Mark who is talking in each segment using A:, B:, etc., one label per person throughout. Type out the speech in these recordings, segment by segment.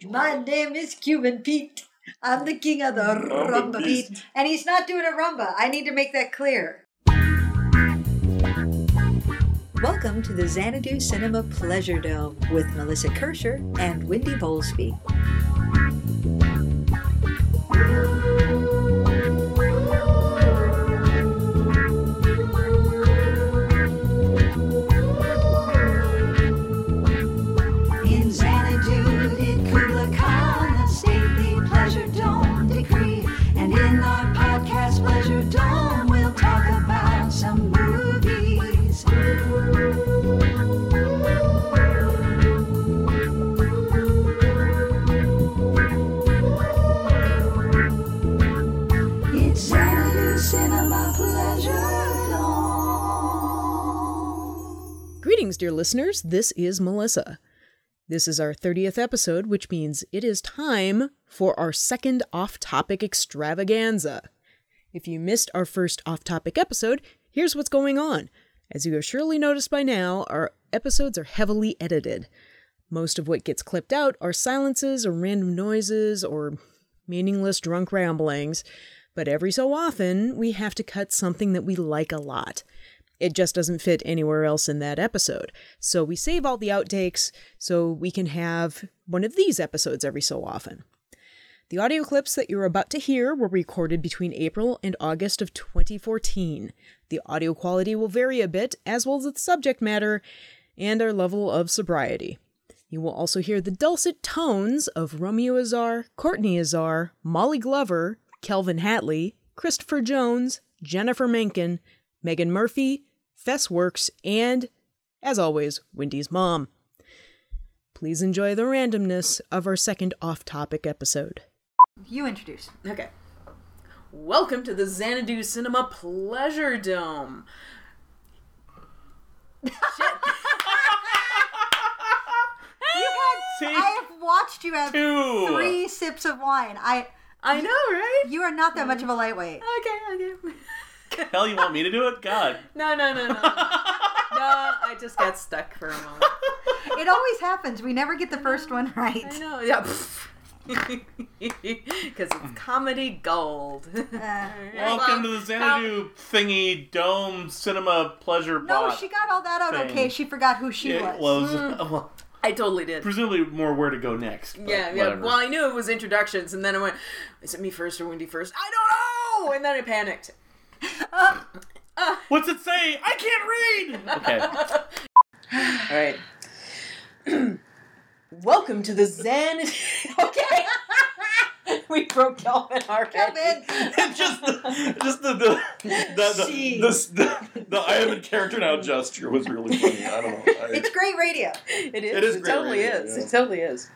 A: My name is Cuban Pete. I'm the king of the rumba beat. And he's not doing a rumba. I need to make that clear. Welcome to the Xanadu Cinema Pleasure Dome with Melissa Kirscher and Wendy Bowlesby.
B: Dear listeners. This is Melissa. This is our 30th episode, which means it is time for our second off topic extravaganza. If you missed our first off topic episode, here's what's going on. As you have surely noticed by now, our episodes are heavily edited. Most of what gets clipped out are silences or random noises or meaningless drunk ramblings, but every so often we have to cut something that we like a lot. It just doesn't fit anywhere else in that episode. So we save all the outtakes so we can have one of these episodes every so often. The audio clips that you're about to hear were recorded between April and August of 2014. The audio quality will vary a bit, as will the subject matter and our level of sobriety. You will also hear the dulcet tones of Romeo Azar, Courtney Azar, Molly Glover, Kelvin Hatley, Christopher Jones, Jennifer Mencken, Megan Murphy, Fess Works, and, as always, Wendy's mom. Please enjoy the randomness of our second off topic episode.
A: You introduce.
B: Okay. Welcome to the Xanadu Cinema Pleasure Dome.
A: You had,
C: See?
A: I have watched you have
C: Two.
A: three sips of wine. I
B: I know, right?
A: you are not that much of a lightweight.
B: Okay, okay.
C: Hell, you want me to do it? God.
B: No, no, no, no. no, I just got stuck for a moment.
A: It always happens. We never get the first one right.
B: I know, yeah. Because it's comedy gold.
A: Uh,
C: Welcome to the Xanadu thingy dome cinema pleasure
A: no,
C: bot.
A: she got all that out
C: thing.
A: okay. She forgot who she
C: It
A: was.
C: was well,
B: I totally did.
C: presumably more where to go next. but
B: Yeah, yeah.
C: whatever.
B: Well, I knew it was introductions, and then I went, "Is it me first or Wendy first? I don't know!" And then I panicked.
C: What's it say? I can't read. Okay.
B: All right. Welcome to the Zen. okay. we broke Kelvin already.
A: Kelvin.
C: just the, just the the the, the,
A: Jeez.
C: the, the, the I am in character now gesture was really funny. I don't know. I,
A: It's great radio.
B: It is.
C: It is
B: It
C: great
B: totally
C: radio,
B: is.
C: yeah.
B: It totally is.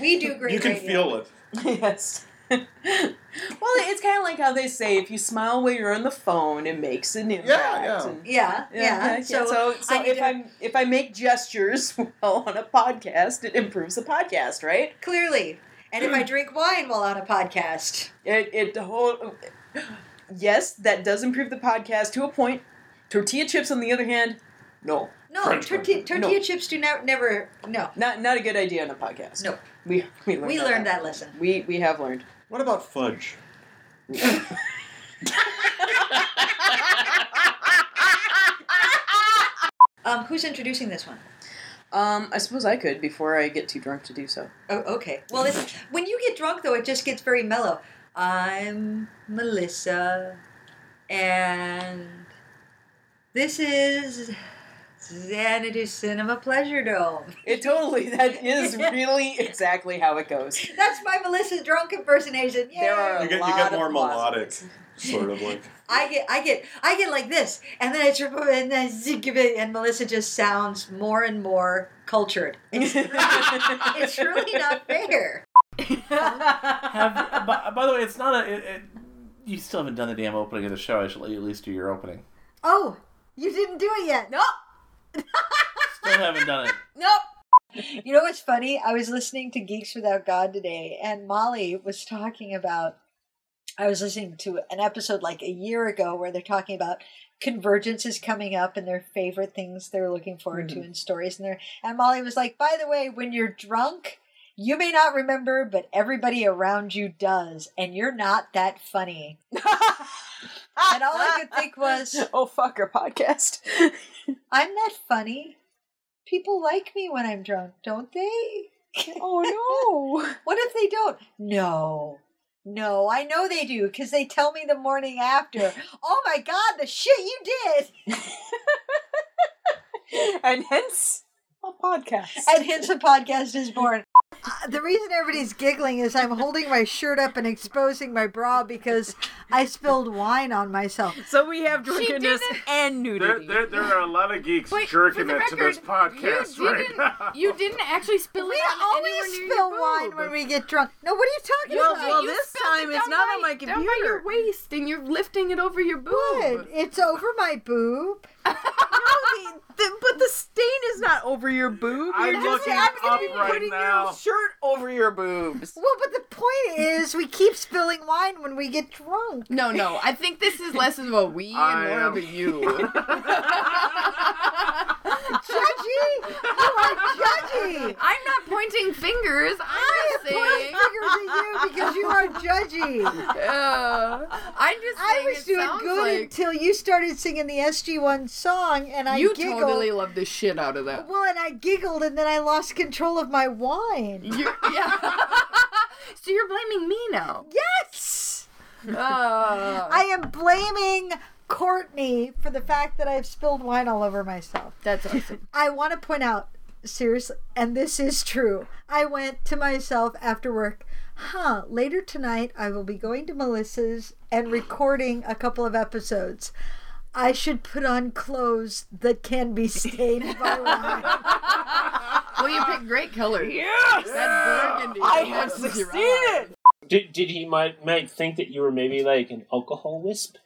A: We do great
C: you can
A: radio.
C: feel it.
B: yes. well, it's kind of like how they say if you smile while you're on the phone, it makes an impact.
C: yeah.
B: And-
A: Yeah, yeah.
B: yeah.
A: So,
B: So, so,
A: I
B: if
A: to-
B: I if I make gestures while on a podcast, it improves the podcast, right?
A: clearly, and if I drink wine while on a podcast,
B: It it the whole yes, that does improve the podcast to a point. Tortilla chips, on the other hand, no,
A: no,
C: French
A: torti- tortilla
B: No.
A: chips do not never. No,
B: not not a good idea on a podcast.
A: no.
B: we we learned,
A: We
B: that,
A: learned that lesson.
B: We we have learned.
C: What about fudge?
A: Um, who's introducing this one?
B: Um, I suppose I could before I get too drunk to do so.
A: Oh, okay. Well, it's, when you get drunk, though, it just gets very mellow. I'm Melissa, and this is Xanadu Cinema Pleasure Dome.
B: It totally that is really exactly how it goes.
A: That's my Melissa drunk impersonation. Yay!
B: There are
C: You get, you
B: lot
C: get
B: of
C: more melodic, sort of like.
A: I get, I get, I get like this, and then it's and then zig of it, and Melissa just sounds more and more cultured. It's, it's really not fair.
C: Have, by, by the way, it's not a. It, it, you still haven't done the damn opening of the show. I should let you at least do your opening.
A: Oh, you didn't do it yet.
B: nope,
C: Still haven't done it.
B: nope.
A: You know what's funny? I was listening to Geeks Without God today, and Molly was talking about. I was listening to an episode like a year ago where they're talking about convergence is coming up and their favorite things they're looking forward to hmm. in stories, and they're and Molly was like, "By the way, when you're drunk." You may not remember, but everybody around you does, and you're not that funny. and all I could think was,
B: oh fuck our podcast.
A: I'm that funny. People like me when I'm drunk, don't they?
B: oh no.
A: What if they don't? No. No, I know they do because they tell me the morning after. Oh my god, the shit you did!
B: and hence a podcast.
A: And hence a podcast is born. Uh, the reason everybody's giggling is I'm holding my shirt up and exposing my bra because I spilled wine on myself.
B: So we have drunkenness and nudity.
D: there, there are a lot of geeks
E: Wait,
D: jerking
E: for the
D: it to this podcast
E: you
D: right
E: didn't,
D: now.
E: You didn't actually spill
A: We
E: it on
A: always
E: anywhere near
A: spill wine when we get drunk. No, what are you talking
B: Well,
A: about?
B: well,
E: You
B: this time
E: it
B: it's not
E: by-
B: on my computer.
E: Down by your waist, and you're lifting it over your boob.
A: Good. It's over my boob.
B: No, the, the, but the stain is not over your boob.
D: I'm
B: You're just
D: looking
B: happen to
D: up
B: be
D: right
B: putting
D: now.
B: your shirt over your boobs.
A: Well, but the point is, we keep spilling wine when we get drunk.
E: No, no. I think this is less of a we
D: I
E: and more
D: am-
E: of a you.
A: Judgy! You are judgy!
E: I'm not pointing fingers. I'm
A: I
E: just
A: pointing
E: saying.
A: fingers at you because you are judgy.
E: Uh, I'm just
A: I was doing good
E: like
A: until you started singing the SG1 song, and I
E: you
A: giggled.
E: totally love the shit out of that.
A: Well, and I giggled, and then I lost control of my wine.
E: You're, yeah. so you're blaming me now.
A: Yes!
E: Uh,
A: I am blaming Courtney for the fact that I've spilled wine all over myself.
E: that's awesome.
A: I want to point out, seriously, and this is true. I went to myself after work, huh, later tonight I will be going to Melissa's and recording a couple of episodes. I should put on clothes that can be stained by wine.
E: Well, you picked great colors.
B: Yes!
E: That burgundy.
B: I
E: goes
B: have succeeded!
F: Did, did he might might think that you were maybe like an alcohol wisp?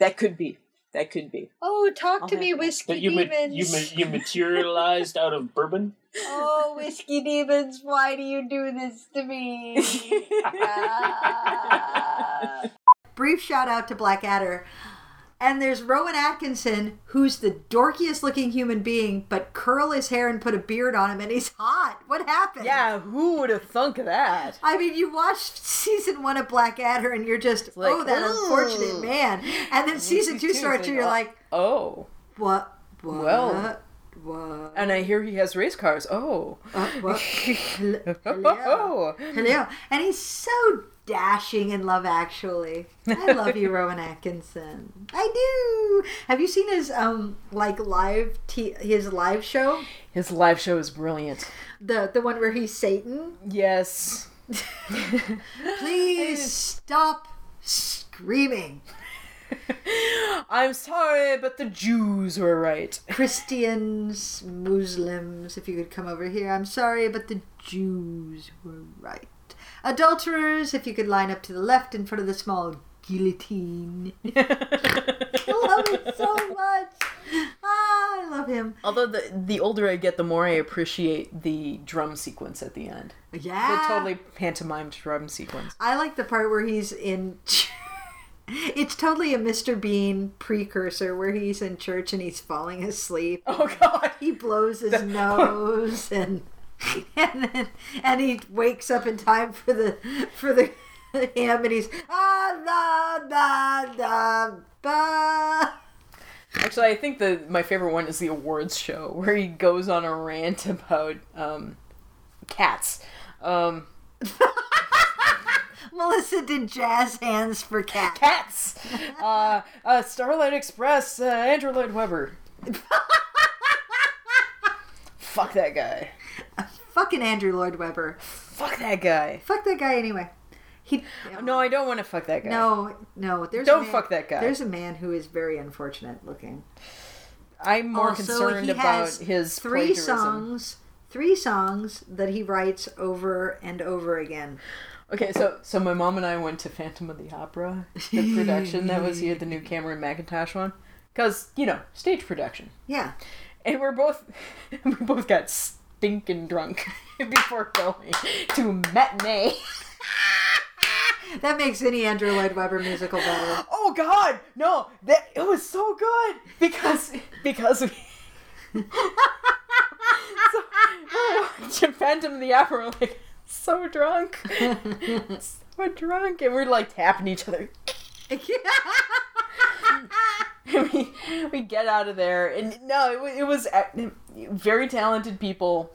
B: That could be. That could be.
A: Oh, talk to
B: Okay.
A: me, whiskey
F: That you ma-
A: demons.
F: you ma- you materialized out of bourbon?
A: Oh, whiskey demons, why do you do this to me? Ah. Brief shout out to Blackadder. And there's Rowan Atkinson, who's the dorkiest looking human being, but curl his hair and put a beard on him, and he's hot. What happened?
B: Yeah, who would have thunk of that?
A: I mean, you watched season one of Blackadder, and you're just,
B: like,
A: oh, that
B: "Ooh."
A: unfortunate man. And then season two starts, and you're like,
B: Oh.
A: what? What?
B: Well.
A: what?
B: And I hear he has race cars. Oh.
A: Uh, what? Hello.
B: Oh.
A: Hello. And he's so dashing in Love Actually. I love you, Rowan Atkinson. I do. Have you seen his um like live t- his live show?
B: His live show is brilliant.
A: The the one where he's Satan.
B: Yes.
A: Please stop screaming.
B: I'm sorry, but the Jews were right.
A: Christians, Muslims, if you could come over here. I'm sorry, but the Jews were right. Adulterers, if you could line up to the left in front of the small guillotine. I love it so much. Ah, I love him.
B: Although the the older I get, the more I appreciate the drum sequence at the end.
A: Yeah.
B: The totally pantomimed drum sequence.
A: I like the part where he's in. It's totally a Mr. Bean precursor where he's in church and he's falling asleep.
B: Oh God!
A: He blows his nose and and then and he wakes up in time for the for the hymn and he's ah da da da.
B: Actually, I think the my favorite one is the awards show where he goes on a rant about um, cats. Um,
A: Melissa did jazz hands for cat.
B: cats. Uh, uh, Starlight Express. Uh, Andrew Lloyd Webber. Fuck that guy.
A: Fucking Andrew Lloyd Webber.
B: Fuck that guy.
A: Fuck that guy anyway. He
B: No, I don't want to fuck that guy.
A: no no. There's
B: Don't
A: a man,
B: fuck that guy.
A: There's a man who is very unfortunate looking.
B: I'm more
A: Also,
B: concerned about his
A: three songs. Three songs that he writes over and over again.
B: Okay, so so my mom and I went to Phantom of the Opera, the production that was here, the new Cameron Mackintosh one, because you know stage production,
A: Yeah.
B: and we're both we both got stinking drunk before going to matinee.
A: That makes any Andrew Lloyd Webber musical better.
B: Oh God, no! That it was so good because because we. so, we watched Phantom of the Opera like so drunk. so drunk. And we're like tapping each other. And we, we get out of there. And no, it, it was uh, very talented people.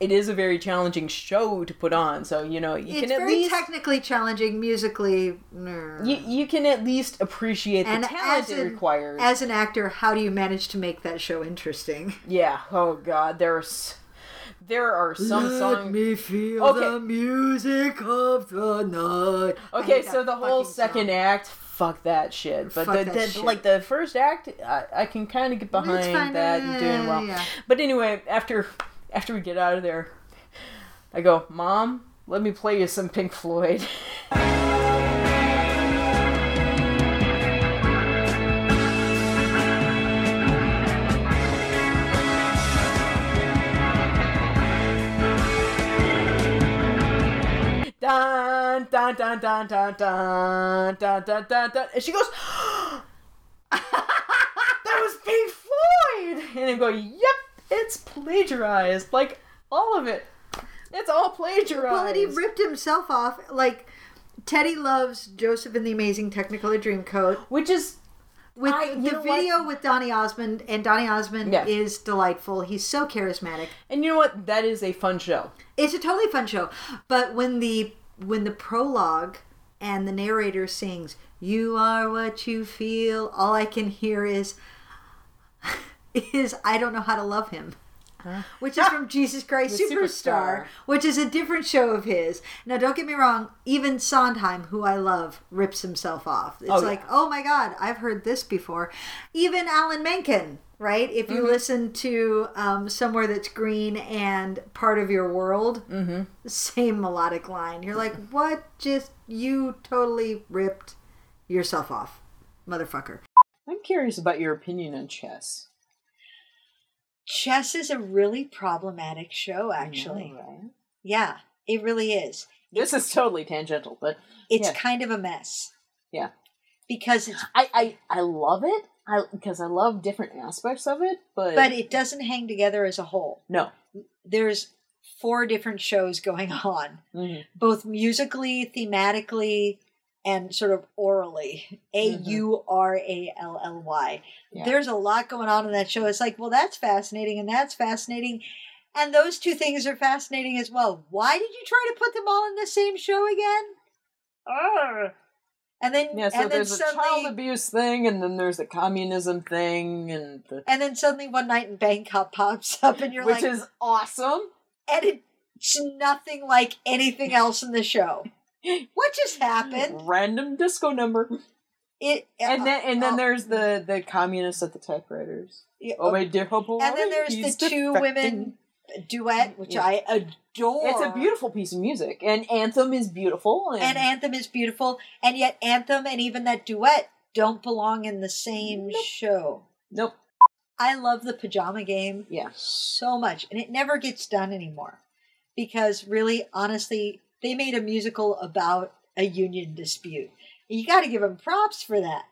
B: It is a very challenging show to put on. So, you know, you
A: it's
B: can at
A: very
B: least.
A: technically challenging, musically.
B: you, you can at least appreciate the talent it
A: an-
B: requires.
A: As an actor, how do you manage to make that show interesting?
B: yeah. Oh God. There's there are some songs.
A: Let me feel
B: Okay.
A: the music of the night.
B: Okay, so the whole second
A: song.
B: act, fuck that shit. But the, the
A: shit.
B: like the first act, I, I can kind of get behind that and doing well.
A: yeah.
B: But anyway, after after we get out of there, I go, Mom, let me play you some Pink Floyd. Dun dun dun dun dun dun dun dun dun dun, and she goes, "That was Pink Floyd," and I go, "Yep, it's plagiarized, like all of it. It's all plagiarized."
A: Well, and he ripped himself off. Like, Teddy loves Joseph and the Amazing Technicolor Dreamcoat.
B: which is
A: With
B: I-
A: the video with Donny Osmond, and Donny Osmond
B: Yeah.
A: is delightful. He's so charismatic.
B: and you know what? That is a fun show.
A: It's a totally fun show. But when the when the prologue and the narrator sings, "You are what you feel," all I can hear is is I don't know how to love him. Which is from Jesus Christ Superstar,
B: Superstar.
A: which is a different show of his. Now, don't get me wrong, even Sondheim, who I love, rips himself off. It's
B: Oh,
A: like,
B: yeah.
A: oh my God, I've heard this before. Even Alan Menken, right? If
B: Mm-hmm.
A: you listen to um, Somewhere That's Green and Part of Your World,
B: Mm-hmm.
A: same melodic line. You're like, what? Just you totally ripped yourself off, motherfucker.
B: I'm curious about your opinion on chess.
A: Chess is a really problematic show, actually.
B: Right.
A: Yeah, it really is.
B: This is totally tangential, but
A: It's
B: Yeah.
A: kind of a mess
B: yeah,
A: because it's,
B: I I, I love it. I because I love different aspects of it, but
A: but it doesn't hang together as a whole.
B: no.
A: There's four different shows going on,
B: Mhm.
A: both musically, thematically, and sort of orally. A U R A L L Y.
B: Yeah.
A: There's a lot going on in that show. It's like, well, that's fascinating, and that's fascinating. And those two things are fascinating as well. Why did you try to put them all in the same show again? Arr. And then,
B: Yeah, so
A: and then
B: there's a
A: suddenly,
B: child abuse thing, and then there's the communism thing, and the,
A: and then suddenly one night in Bangkok pops up, and you're
B: which
A: like, which
B: is awesome.
A: and it's nothing like anything else in the show. What just happened?
B: Random disco number,
A: It uh,
B: and then and then
A: oh,
B: there's the the communists at the typewriters.
A: yeah,
B: Oh my dear boy,
A: and then there's the two
B: defecting.
A: women duet, mm, which
B: Yeah.
A: I adore.
B: It's a beautiful piece of music, and Anthem is beautiful, and,
A: and Anthem is beautiful, and yet Anthem and even that duet don't belong in the same
B: Nope.
A: show.
B: nope,
A: I love the pajama game
B: yeah,
A: so much, and it never gets done anymore because really, honestly, they made a musical about a union dispute. You got to give them props for that.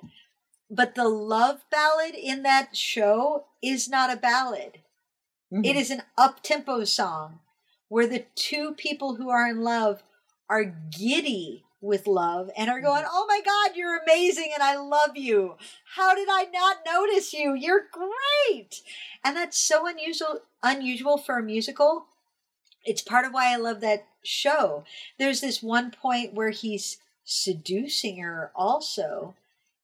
A: But the love ballad in that show is not a ballad.
B: Mhm.
A: It is an up tempo song where the two people who are in love are giddy with love and are going, Oh my God, you're amazing and I love you. How did I not notice you? You're great. And that's so unusual unusual for a musical. It's part of why I love that show. There's this one point where he's seducing her also.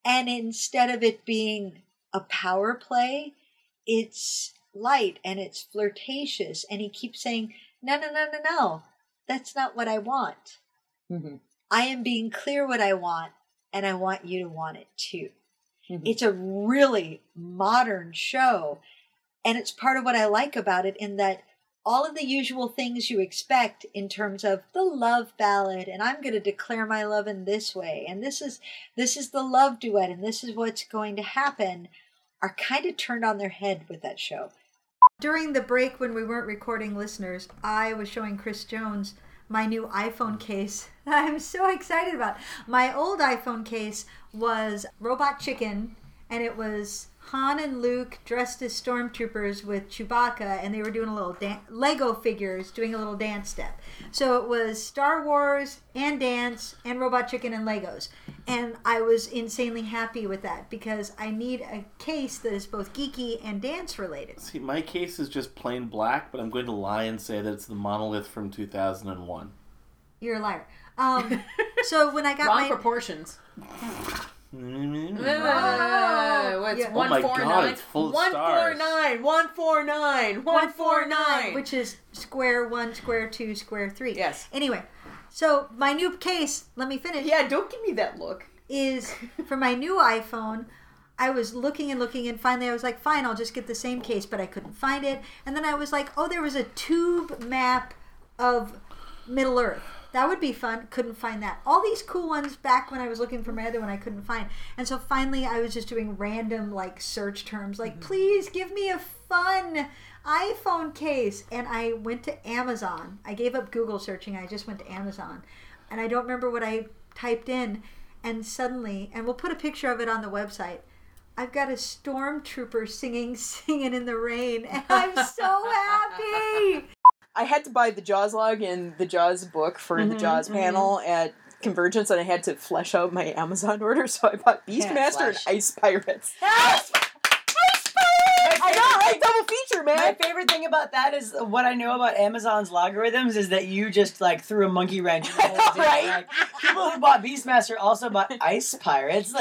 A: And instead of it being a power play, it's light and it's flirtatious. And he keeps saying, No, no, no, no, no. That's not what I want.
B: Mhm.
A: I am being clear what I want, and I want you to want it too.
B: Mhm.
A: It's a really modern show, and it's part of what I like about it in that all of the usual things you expect in terms of the love ballad and I'm going to declare my love in this way and this is this is the love duet and this is what's going to happen are kind of turned on their head with that show. During the break when we weren't recording listeners, I was showing Chris Jones my new iPhone case. I'm so excited about. My old iPhone case was Robot Chicken and it was Han and Luke dressed as stormtroopers with Chewbacca, and they were doing a little dan- Lego figures, doing a little dance step. So it was Star Wars and dance and Robot Chicken and Legos, and I was insanely happy with that because I need a case that is both geeky and dance related.
C: See, my case is just plain black, but I'm going to lie and say that it's the monolith from 2001.
A: You're a liar. Um, so when I got
B: Wrong
A: my
B: proportions. Uh, what's
A: Yeah.
C: Oh my God,
B: 149?
C: it's full of
B: 149, 149, 149.
A: which is square one, square two, square three.
B: Yes.
A: Anyway, so my new case, let me finish,
B: Yeah, don't give me that look.
A: is for my new iPhone. I was looking and looking, and finally I was like, fine, I'll just get the same case, but I couldn't find it. And then I was like, oh, there was a tube map of Middle Earth. That would be fun. Couldn't find that. All these cool ones back when I was looking for my other one, I couldn't find. And so finally, I was just doing random like search terms, like mm-hmm. please give me a fun iPhone case. And I went to Amazon. I gave up Google searching. I just went to Amazon, and I don't remember what I typed in. And suddenly, and we'll put a picture of it on the website. I've got a stormtrooper singing, singing in the rain, and I'm so happy.
D: I had to buy the Jaws log and the Jaws book for the mm-hmm, Jaws mm-hmm. panel at Convergence, and I had to flesh out my Amazon order, so I bought Beastmaster and. Ice Pirates.
G: Yes!
D: I know, right? Double feature, man.
G: My favorite thing about that is what I know about Amazon's logarithms is that you just like threw a monkey wrench in the whole thing.
D: Right?
G: Like, people who bought Beastmaster also bought Ice Pirates.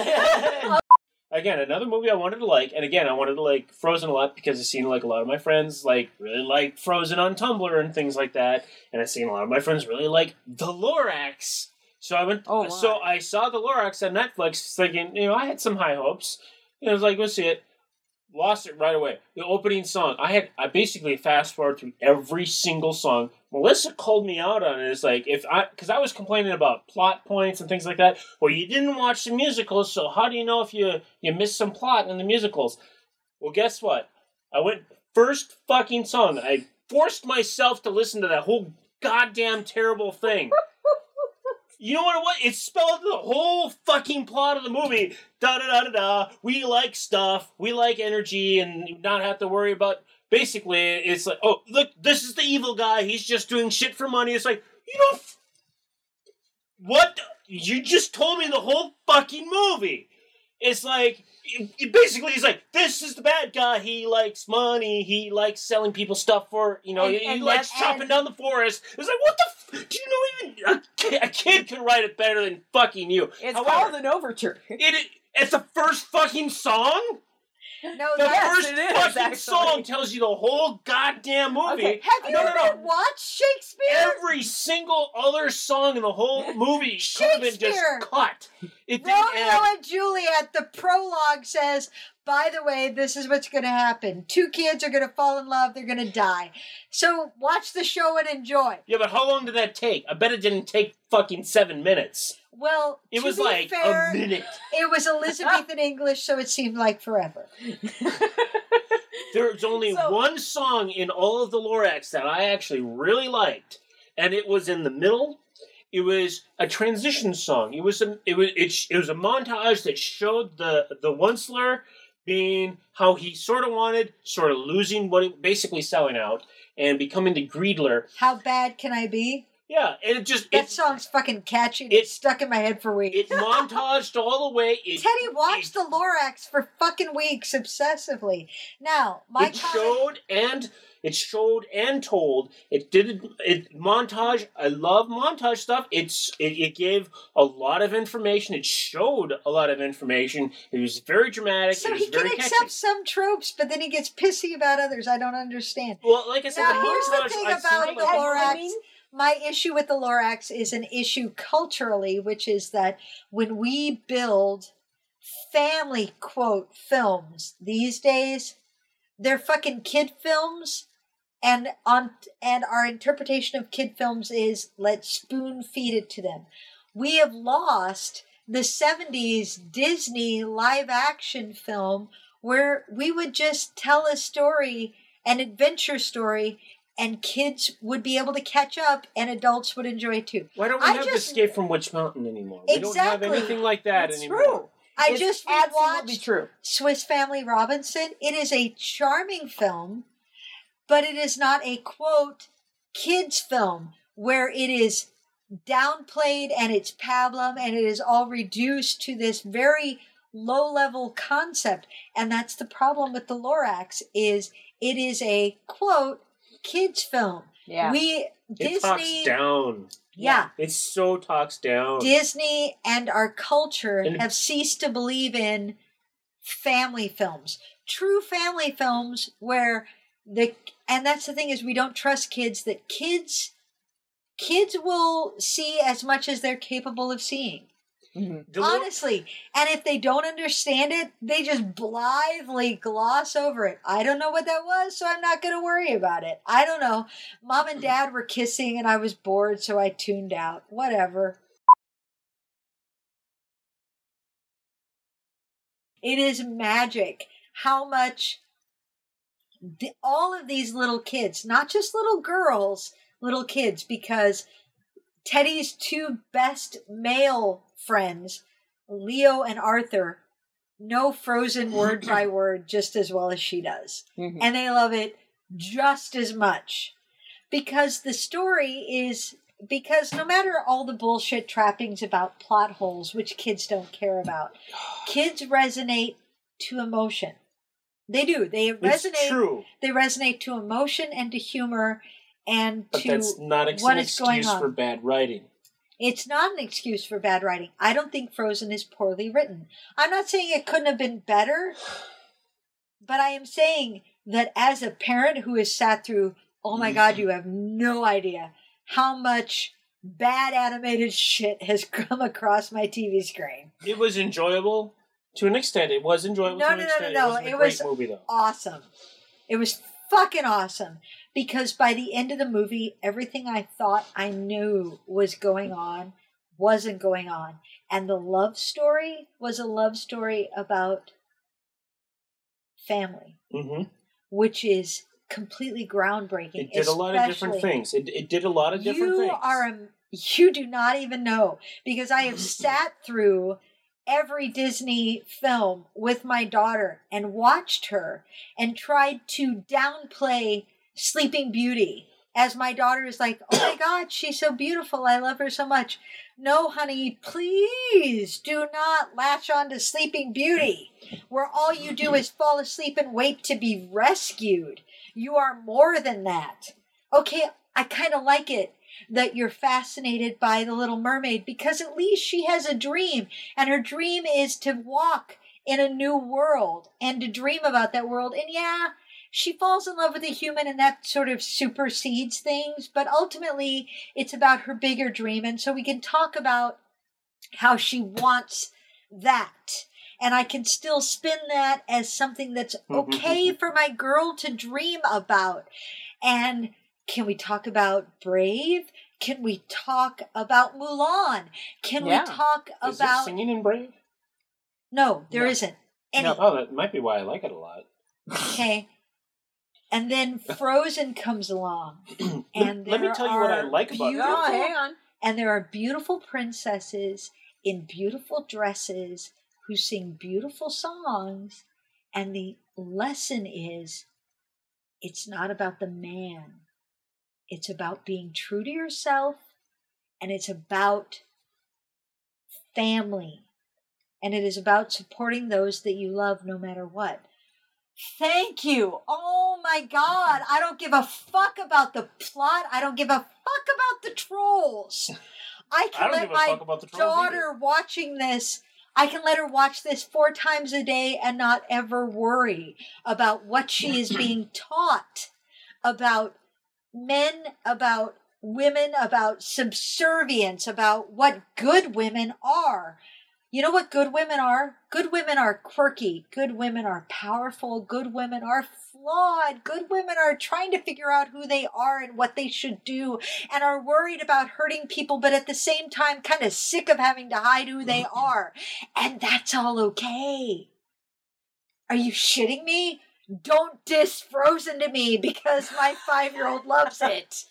F: Again, another movie I wanted to like, and again, I wanted to like Frozen a lot because I've seen like a lot of my friends like really like Frozen on Tumblr and things like that, and I've seen a lot of my friends really like The Lorax. So I went.
D: Oh, my.
F: so I saw The Lorax on Netflix, thinking you know I had some high hopes. Know, I was like, go see it. Lost it right away. The opening song, I had I basically fast forward through every single song. Melissa called me out on it. It's like if I because I was complaining about plot points and things like that. Well, you didn't watch the musicals, so how do you know if you you missed some plot in the musicals? Well, guess what? I went first fucking song. I forced myself to listen to that whole goddamn terrible thing. You know what it was? It spelled the whole fucking plot of the movie. Da da da da da. We like stuff. We like energy, and not have to worry about. Basically, it's like, oh, look, this is the evil guy. He's just doing shit for money. It's like, you know, what? You just told me the whole fucking movie. It's like, it, basically, he's like, this is the bad guy. He likes money. He likes selling people stuff for, you know,
G: And-
F: he, he
G: and
F: likes chopping down the forest. It's like, what the? Do you know even a kid, a kid can write it better than fucking you?
D: It's
F: However,
D: called an overture.
F: it it's the first fucking song.
A: No,
F: The
D: Yes,
F: first
D: is,
F: fucking
D: actually.
F: song tells you the whole goddamn movie.
D: Okay,
A: Have you
F: No, no,
A: ever
F: no.
A: watched Shakespeare?
F: Every single other song in the whole movie could have been just cut. It
A: Romeo and Juliet, the prologue says, by the way, this is what's going to happen. Two kids are going to fall in love, they're going to die. So watch the show and enjoy.
F: Yeah, but how long did that take? I bet it didn't take fucking seven minutes.
A: Well,
F: It was like
A: fair,
F: a minute.
A: It was Elizabethan English, so it seemed like forever.
F: There's only
D: So-
F: one song in all of the Lorax that I actually really liked, and it was in the middle. It was a transition song. It was a it was it, it was a montage that showed the the Onceler being how he sort of wanted, sort of losing what he basically selling out and becoming the Greedler.
A: How bad can I be?
F: Yeah, and it just
A: That
F: it,
A: song's fucking catchy. and
F: it-
A: It's stuck in my head for weeks.
F: it montaged all the way. It,
A: Teddy watched
F: it,
A: the Lorax for fucking weeks obsessively. Now, my
F: it
A: comment-
F: showed and it showed and told. It did it montage. I love montage stuff. It's it, it gave a lot of information. It showed a lot of information. It was very dramatic.
A: So
F: it was
A: he can
F: very
A: accept
F: catchy.
A: some tropes, but then he gets pissy about others. I don't understand.
F: Well, like I said,
A: Now,
F: the
A: here's the thing
F: I
A: about
F: feel
A: the
F: like-
A: Lorax. My issue with the Lorax is an issue culturally, which is that when we build family quote films these days, they're fucking kid films, and on and our interpretation of kid films is let's spoon feed it to them. We have lost the 70s Disney live action film where we would just tell a story, an adventure story, and kids would be able to catch up and adults would enjoy it too.
F: Why don't we
A: I
F: have
A: just-
F: Escape from Witch Mountain anymore? We don't have anything like that
D: That's
F: anymore.
D: true.
A: I
D: is
A: just rewatched
D: true.
A: Swiss Family Robinson. It is a charming film, but it is not a quote kids film where it is downplayed and it's pablum and it is all reduced to this very low level concept and that's the problem with the Lorax is it is a quote kids film
D: Yeah.
A: we
F: It talks
A: Disney
F: down.
A: yeah
F: It so talks down.
A: Disney and our culture
F: And-
A: have ceased to believe in family films. True family films where the and that's the thing is we don't trust kids that kids kids will see as much as they're capable of seeing.
D: Mhm.
F: The
A: Honestly. And if they don't understand it, they just blithely gloss over it. I don't know what that was, so I'm not going to worry about it. I don't know. Mom and dad were kissing and I was bored, so I tuned out. Whatever. It is magic how much the, all of these little kids, not just little girls, little kids, because Teddy's two best male friends, Leo and Arthur, know Frozen word by word just as well as she does.
D: Mhm.
A: And they love it just as much. Because the story is because no matter all the bullshit trappings about plot holes, which kids don't care about, kids resonate to emotion. They do. They
F: it's
A: resonate.
F: true,
A: They resonate to emotion and to humor and
F: but
A: to
F: that's not ex-
A: what
F: an
A: is going
F: excuse
A: on.
F: for bad writing.
A: It's not an excuse for bad writing. I don't think Frozen is poorly written. I'm not saying it couldn't have been better, but I am saying that as a parent who has sat through, oh my God, you have no idea how much bad animated shit has come across my TV screen.
F: It was enjoyable to an extent. It was enjoyable
A: No,
F: to an
A: no, no, no, no.
F: It, wasn't a
A: It
F: great
A: was
F: movie though.
A: Awesome. It was fucking awesome because by the end of the movie, everything I thought I knew was going on wasn't going on. And the love story was a love story about family,
F: hmm
A: which is completely groundbreaking.
F: It did a lot of different things. It, it did a lot of different
A: you
F: things.
A: are a, you do not even know because I have sat through every Disney film with my daughter and watched her and tried to downplay Sleeping Beauty as my daughter is like, "Oh my god, she's so beautiful. I love her so much." No, honey, please do not latch on to Sleeping Beauty, where all you do is fall asleep and wait to be rescued. You are more than that. Okay, I kind of like it that you're fascinated by the little mermaid because at least she has a dream and her dream is to walk in a new world and to dream about that world and yeah she falls in love with a human and that sort of supersedes things but ultimately it's about her bigger dream and so we can talk about how she wants that and I can still spin that as something that's mm-hmm. okay for my girl to dream about. And can we talk about Brave? Can we talk about Mulan? Can
D: Yeah.
A: we talk
F: Is there
A: about
F: singing in Brave?
A: No, there
F: No.
A: not Any
D: No.
F: Oh, that might be why I like it a lot.
A: okay. And then Frozen comes along. And
F: Let me
A: there
F: tell you what I
A: are
F: like about
A: beautiful-
D: Oh, hang on.
A: And there are beautiful princesses in beautiful dresses who sing beautiful songs. And the lesson is it's not about the man, it's about being true to yourself, and it's about family. And it is about supporting those that you love no matter what. Thank you. Oh my God. I don't give a fuck about the plot. I don't give a fuck about the trolls. I
F: I
A: can
F: don't
A: let my
F: fuck about the trolls
A: daughter watching this. I can let her watch this four times a day and not ever worry about what she is being taught about men, about women, about subservience, about what good women are. You know what good women are? Good women are quirky. Good women are powerful. Good women are flawed. Good women are trying to figure out who they are and what they should do and are worried about hurting people, but at the same time, kind of sick of having to hide who they mm-hmm. are. And that's all okay. Are you shitting me? Don't diss Frozen to me because my five year old loves it.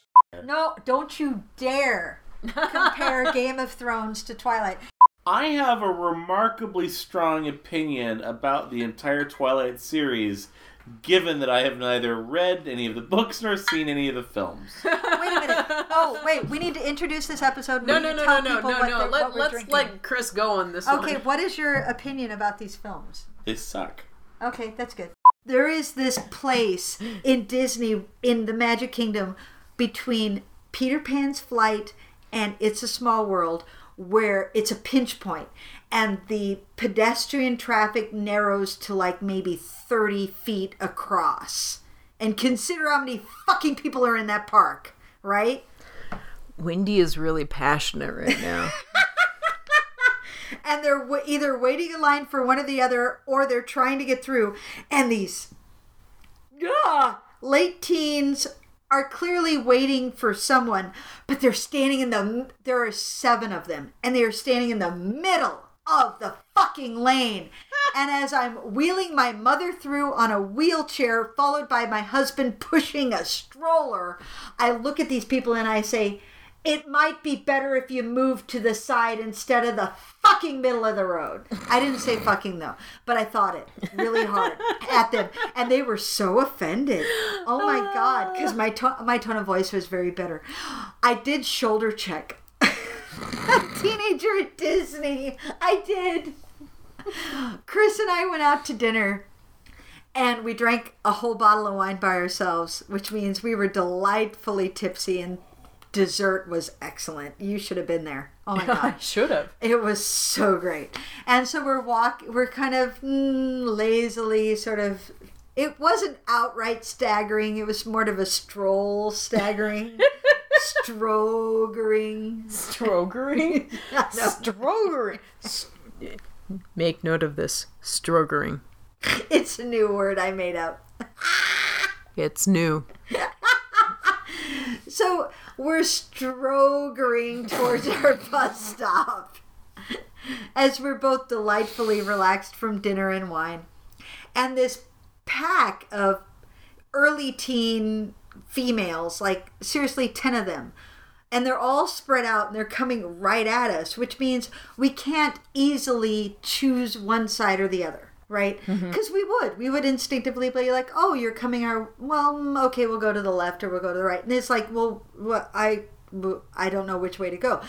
A: No, don't you dare compare Game of Thrones to Twilight.
C: I have a remarkably strong opinion about the entire Twilight series, given that I have neither read any of the books nor seen any of the films.
A: Wait a minute. Oh, wait. We need to introduce this episode. We
B: No,
A: need
B: no, no,
A: tell
B: no, no, no, no. Let, let's
A: drinking.
B: let Chris go on this one.
A: Okay,
B: one.
A: what is your opinion about these films?
C: They suck.
A: Okay, that's good. There is this place in Disney, in the Magic Kingdom, between Peter Pan's flight and It's a Small World, where it's a pinch point, and the pedestrian traffic narrows to like maybe 30 feet across. And consider how many fucking people are in that park, right?
B: Wendy is really passionate right now.
A: and they're w- either waiting in line for one or the other or they're trying to get through and these ah, late teens are clearly waiting for someone but they're standing in the there are seven of them and they are standing in the middle of the fucking lane. And as i'm wheeling my mother through on a wheelchair followed by my husband pushing a stroller i look at these people and i say it might be better if you moved to the side instead of the fucking middle of the road. I didn't say fucking though, but I thought it really hard at them, and they were so offended. Oh my god, because my to- my tone of voice was very bitter. I did shoulder check. a teenager at Disney. I did. Chris and I went out to dinner and we drank a whole bottle of wine by ourselves, which means we were delightfully tipsy and dessert was excellent. You should have been there. Oh my god.
B: I should have.
A: It was so great. And so we're walk we're kind of mm, lazily sort of it wasn't outright staggering, it was more of a stroll staggering. Strogering.
B: Strogering? Strogering. Make note of this. Strogering.
A: It's a new word I made up.
B: It's new.
A: So we're strogering towards our bus stop. As we're both delightfully relaxed from dinner and wine. And this pack of early teen females, like seriously 10 of them, and they're all spread out and they're coming right at us, which means we can't easily choose one side or the other, right? Because we would. We would instinctively be like, oh, you're coming our, well, mm, okay, we'll go to the left or we'll go to the right. And it's like, well, what, I. I don't know which way to go.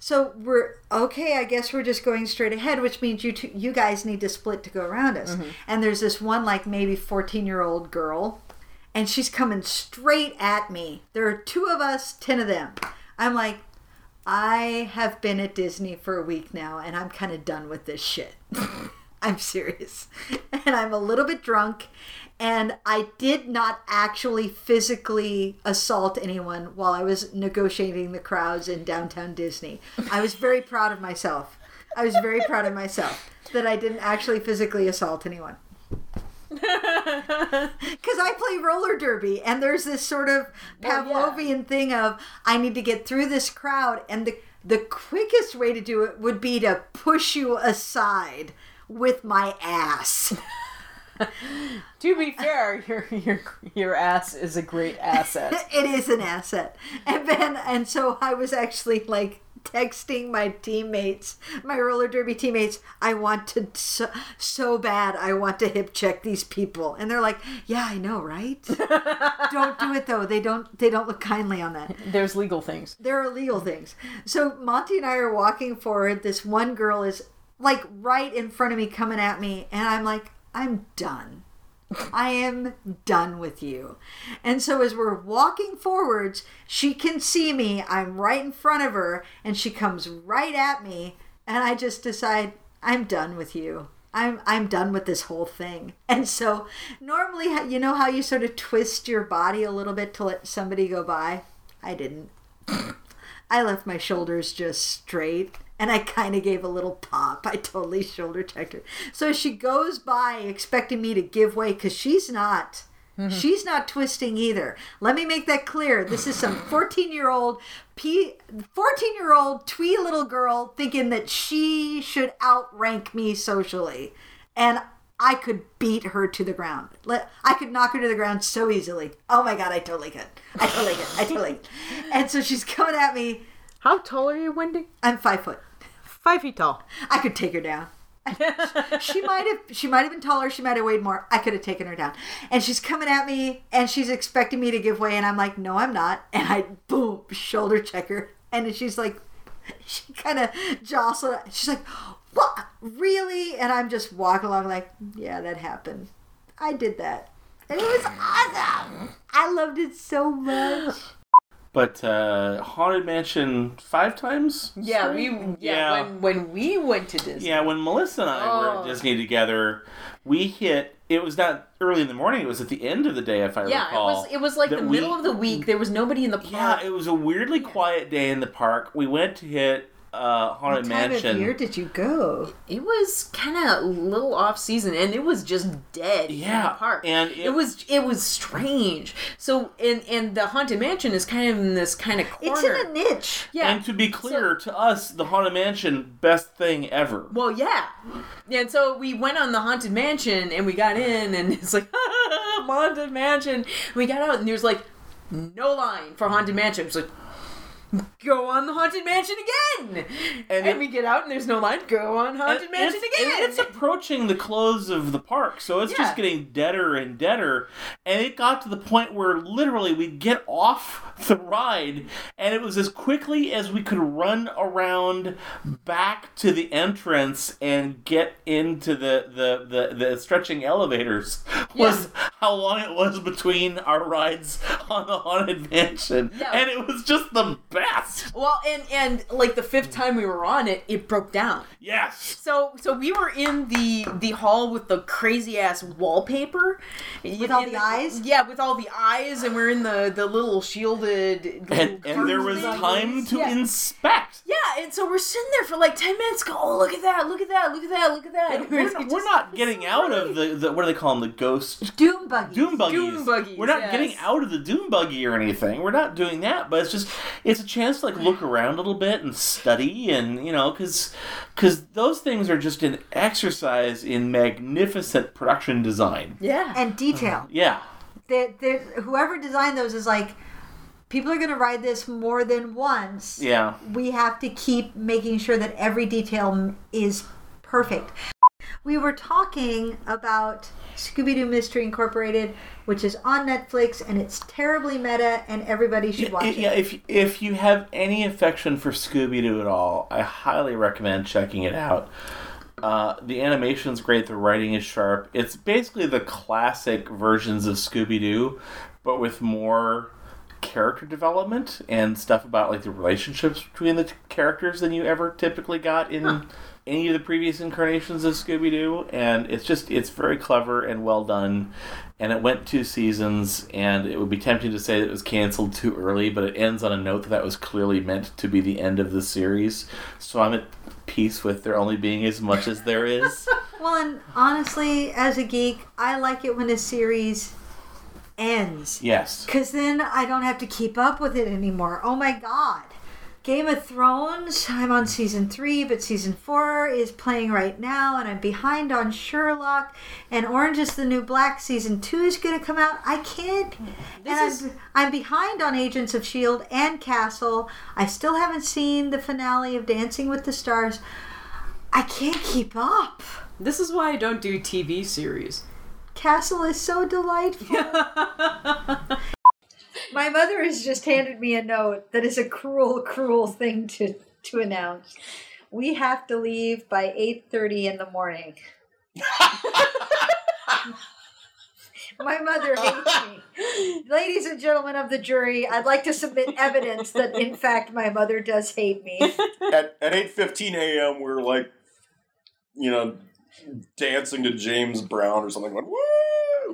A: So we're okay. I guess we're just going straight ahead, which means you two, you guys need to split to go around us. And there's this one like maybe 14 year old girl and she's coming straight at me. There are two of us, 10 of them. I'm like, I have been at Disney for a week now and I'm kind of done with this shit. I'm serious. And I'm a little bit drunk and I did not actually physically assault anyone while I was negotiating the crowds in downtown Disney. I was very proud of myself. I was very proud of myself that I didn't actually physically assault anyone because I play roller derby, and there's this sort of
B: Well, yeah.
A: Pavlovian thing of I need to get through this crowd, and the the quickest way to do it would be to push you aside with my ass.
D: To be fair, your your your ass is a great asset.
A: it is an asset, and then and so I was actually like texting my teammates, my roller derby teammates. I want to so, so bad. I want to hip check these people, and they're like, "Yeah, I know, right? don't do it though. They don't. They don't look kindly on that."
D: There's legal things.
A: there are legal things. So Monty and I are walking forward. This one girl is like right in front of me, coming at me, and I'm like, I'm done. I am done with you. And so as we're walking forwards, she can see me. I'm right in front of her, and she comes right at me, and I just decide I'm done with you. I'm I'm done with this whole thing. And so normally you know how you sort of twist your body a little bit to let somebody go by? I didn't. I left my shoulders just straight and I kind of gave a little pop. I totally shoulder checked her. So she goes by expecting me to give way because she's not. Mm-hmm. She's not twisting either. Let me make that clear. This is some 14 year old, 14 year old twee little girl thinking that she should outrank me socially. And I could beat her to the ground. I could knock her to the ground so easily. Oh my god, I totally could. I totally could. I totally could. And so she's coming at me.
B: How tall are you, Wendy?
A: I'm five foot.
B: Five feet tall.
A: I could take her down. she might have she might have been taller, she might have weighed more. I could have taken her down. And she's coming at me and she's expecting me to give way and I'm like, "No, I'm not." And I boom, shoulder check her. And she's like she kind of jostled. She's like, "What? Really?" And I'm just walking along like, "Yeah, that happened. I did that." And it was awesome. I loved it so much.
C: But uh, Haunted Mansion five times?
B: Yeah,
C: straight?
B: we yeah,
C: Yeah.
B: when when we went to Disney.
C: Yeah, when Melissa and I were
B: Oh.
C: at Disney together, we hit. It was not early in the morning. It was at the end of the day, if I
B: Yeah, it was it was like the
C: we-
B: middle of the week. There was nobody in the park.
C: Yeah, it was a weirdly quiet day in the park. We went to hit uh, Haunted
A: What time
C: Mansion.
A: of year did you go?
B: It was kind of a little off season, and it was just dead. in
C: Yeah,
B: the park,
C: and
B: it,
C: it-
B: was it was strange. So, and and the haunted mansion is kind of in this kind of corner.
A: It's in a niche.
B: yeah.
C: And to be clear, to us, the Haunted Mansion, best thing ever.
B: well, yeah, and so we went on the haunted mansion, and we got in, and it's like haunted mansion. We got out, and there's like no line for haunted mansion. It's like. Go on the haunted mansion again, and,
C: And it-
B: we get out and there's no line. Go on haunted mansion
C: it's,
B: again.
C: It's approaching the close of the park, so it's
B: Yeah.
C: just getting deader and deader. And it got to the point where literally we'd get off the ride, and it was as quickly as we could run around back to the entrance and get into the the, the, the stretching elevators. Was how long it was between our rides on the haunted mansion,
B: Yeah.
C: and it was just the best.
B: Well, and and like the fifth time we were on it, it broke down.
C: Yes.
B: So so we were in the the hall with the crazy ass wallpaper with
A: all the eyes?
B: Yeah, with all the eyes, and we're in the the little shielded. little
C: And, and there was
B: curtains.
C: time to
B: Yeah.
C: inspect.
B: Yeah, and so we're sitting there for like ten minutes. Go, oh look at that! Look at that! Look at that! Look at that!
C: And we're, not, we're not getting out of the, the what do they call them the ghost
A: Doom buggy.
C: doom buggies.
B: Doom buggies,
C: We're not
B: yes.
C: getting out of the doom buggy or anything. We're not doing that, but it's just it's a chance to like look around a little bit and study and you know because because those things are just an exercise in magnificent production design.
B: Yeah.
A: and detail. Mm-hmm.
C: Yeah.
A: That that whoever designed those is like, people are going to ride this more than once.
C: Yeah.
A: We have to keep making sure that every detail m- is perfect. We were talking about Scooby Doo Mystery Incorporated, which is on Netflix, and it's terribly meta, and everybody should watch it.
C: Yeah, if if you have any affection for Scooby Doo at all, I highly recommend checking it out. Uh, the animation's great. The writing is sharp. It's basically the classic versions of Scooby Doo, but with more character development and stuff about like the relationships between the t- characters than you ever typically got in any of the previous incarnations of Scooby Doo. And it's just it's very clever and well done. And it went two seasons, and it would be tempting to say that it was canceled too early, but it ends on a note that that was clearly meant to be the end of the series. So I'm at peace with there only being as much as there is.
A: Well, and honestly, as a geek, I like it when a series ends.
C: yes.
A: Because then I don't have to keep up with it anymore. Oh my god. Game of Thrones, I'm on season three, but season four is playing right now, and I'm behind on Sherlock. And Orange is the New Black season two is going to come out. I can't. and I'm, I'm behind on Agents of S.H.I.E.L.D. And Castle. I still haven't seen the finale of Dancing with the Stars. I can't keep up.
B: This is why I don't do TV series.
A: Castle is so delightful. My mother has just handed me a note that is a cruel, cruel thing to, to announce. We have to leave by 8.30 in the morning. My mother hates me. Ladies and gentlemen of the jury, I'd like to submit evidence that, in fact, my mother does hate me.
H: at at eight fifteen a.m. we're like, you know, dancing to James Brown or something. Like, woo!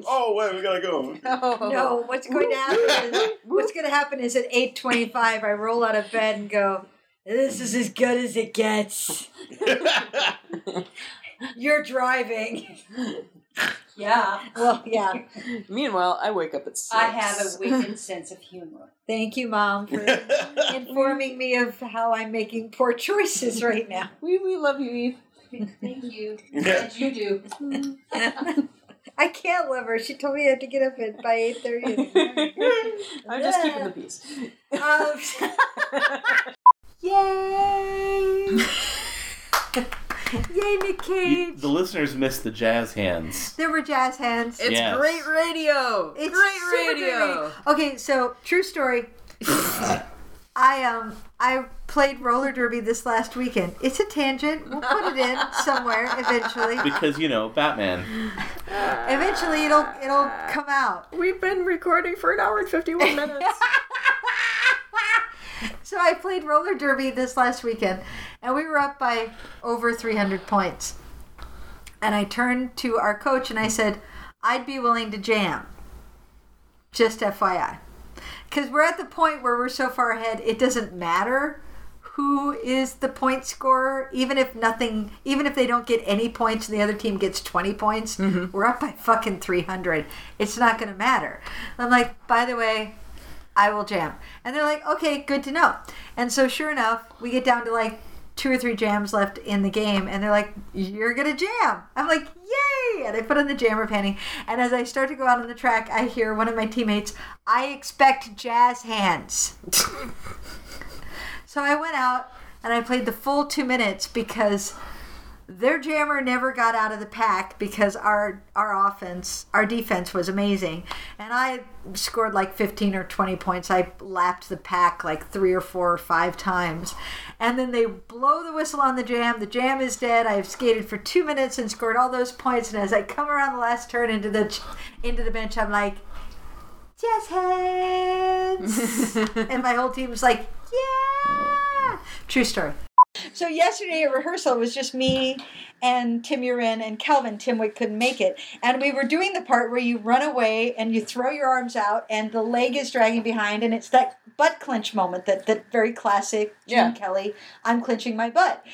H: Oh wait, we gotta go.
A: No, no what's going to happen is what's going to happen is at eight twenty-five, I roll out of bed and go. This is as good as it gets. You're driving.
I: Yeah,
A: Well, yeah.
D: Meanwhile, I wake up at six.
I: I have a wicked sense of humor.
A: Thank you, Mom, for informing me of how I'm making poor choices right now.
D: We we love you, Eve.
I: Thank you. As you do.
A: I can't love her. She told me I have to get up at by eight thirty.
D: I'm just keeping the peace.
A: Um,
B: Yay!
A: Yay, Nick
C: You-
A: Cage.
C: the listeners missed the jazz hands.
A: There were jazz hands.
B: It's
C: Yes.
B: great radio.
A: It's
B: great
A: super great
B: radio.
A: radio. Okay, so true story. I um I played roller derby this last weekend. It's a tangent. We'll put it in somewhere eventually.
C: Because, you know, Batman.
A: Eventually it'll it'll come out.
B: We've been recording for an hour and 51 minutes.
A: So I played roller derby this last weekend and we were up by over 300 points. And I turned to our coach and I said, "I'd be willing to jam." Just FYI. Cuz we're at the point where we're so far ahead, it doesn't matter who is the point scorer even if nothing even if they don't get any points and the other team gets 20 points mm-hmm. we're up by fucking 300 it's not going to matter. I'm like by the way i will jam. And they're like okay good to know. And so sure enough we get down to like two or three jams left in the game and they're like you're gonna jam. I'm like yay! And i put on the jammer panty and as i start to go out on the track i hear one of my teammates i expect jazz hands. So I went out and I played the full two minutes because their jammer never got out of the pack because our our offense, our defense was amazing, and I scored like 15 or 20 points. I lapped the pack like three or four or five times, and then they blow the whistle on the jam. The jam is dead. I've skated for two minutes and scored all those points. And as I come around the last turn into the into the bench, I'm like, jazz hands, and my whole team was like, yeah. True story. So yesterday at rehearsal it was just me and Tim Urin and Kelvin. Tim Wick couldn't make it. And we were doing the part where you run away and you throw your arms out and the leg is dragging behind and it's that butt clench moment that that very classic Gene
D: Yeah.
A: Kelly, I'm clenching my butt.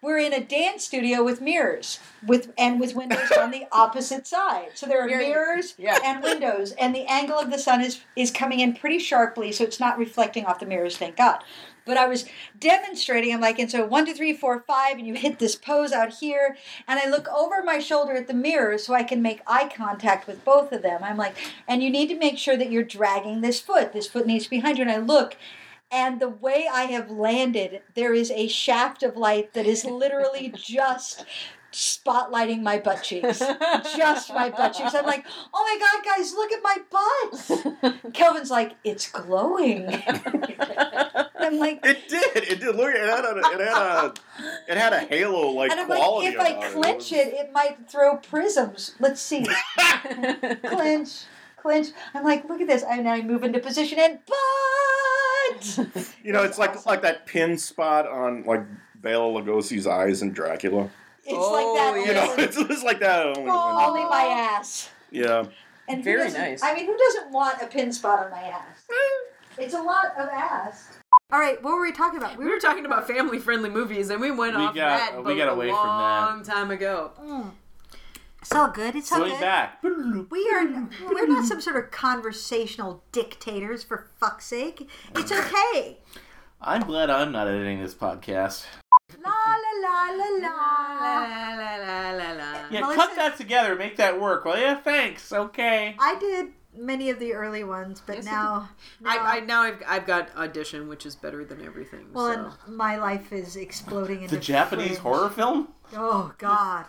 A: We're in a dance studio with mirrors with and with windows on the opposite side. So there are
D: You're-
A: mirrors
D: yeah.
A: and windows and the angle of the sun is is coming in pretty sharply so it's not reflecting off the mirrors, thank God. But I was demonstrating, I'm like, and so one, two, three, four, five, and you hit this pose out here. And I look over my shoulder at the mirror so I can make eye contact with both of them. I'm like, and you need to make sure that you're dragging this foot. This foot needs to be behind you. And I look, and the way I have landed, there is a shaft of light that is literally just spotlighting my butt cheeks. just my butt cheeks. I'm like, oh my god, guys, look at my butt. Kelvin's like, it's glowing. I'm like,
H: It did. It did. Look, it had a, it had a, it had a halo like
A: and I'm like,
H: quality.
A: if I
H: about
A: clench it, it might throw prisms. Let's see. clench, clench. I'm like, look at this. And I move into position and butt.
H: You know, it's like like that pin spot on like Bela Lugosi's eyes in Dracula.
A: It's
B: Oh,
A: like that.
H: You know, it's, it's like that. Only,
A: only my ass.
H: yeah.
A: And
D: Very nice.
A: I mean, who doesn't want a pin spot on my ass? Eh. It's a lot of ass. All right, what were we talking about?
B: We were talking about family friendly movies and we went
C: We
B: off
C: got-
B: that
C: we
B: boat
C: got
B: a
C: away from that.
B: long time ago. Mm.
A: It's all good. It's all
C: Going
A: good.
C: back.
A: We are we're not some sort of conversational dictators for fuck's sake. It's okay.
C: I'm glad I'm not editing this podcast.
A: La la la la la.
B: La, la, la, la, la.
C: Yeah,
A: Melissa-
C: cut that together. Make that work. Well, yeah, thanks. Okay.
A: I did many of the early ones, but
B: Yes,
A: now, now
B: I, I now I've, I've got audition, which is better than everything.
A: well,
B: so.
A: and my life is exploding into
C: The Japanese
A: fringe.
C: horror film?
A: Oh God.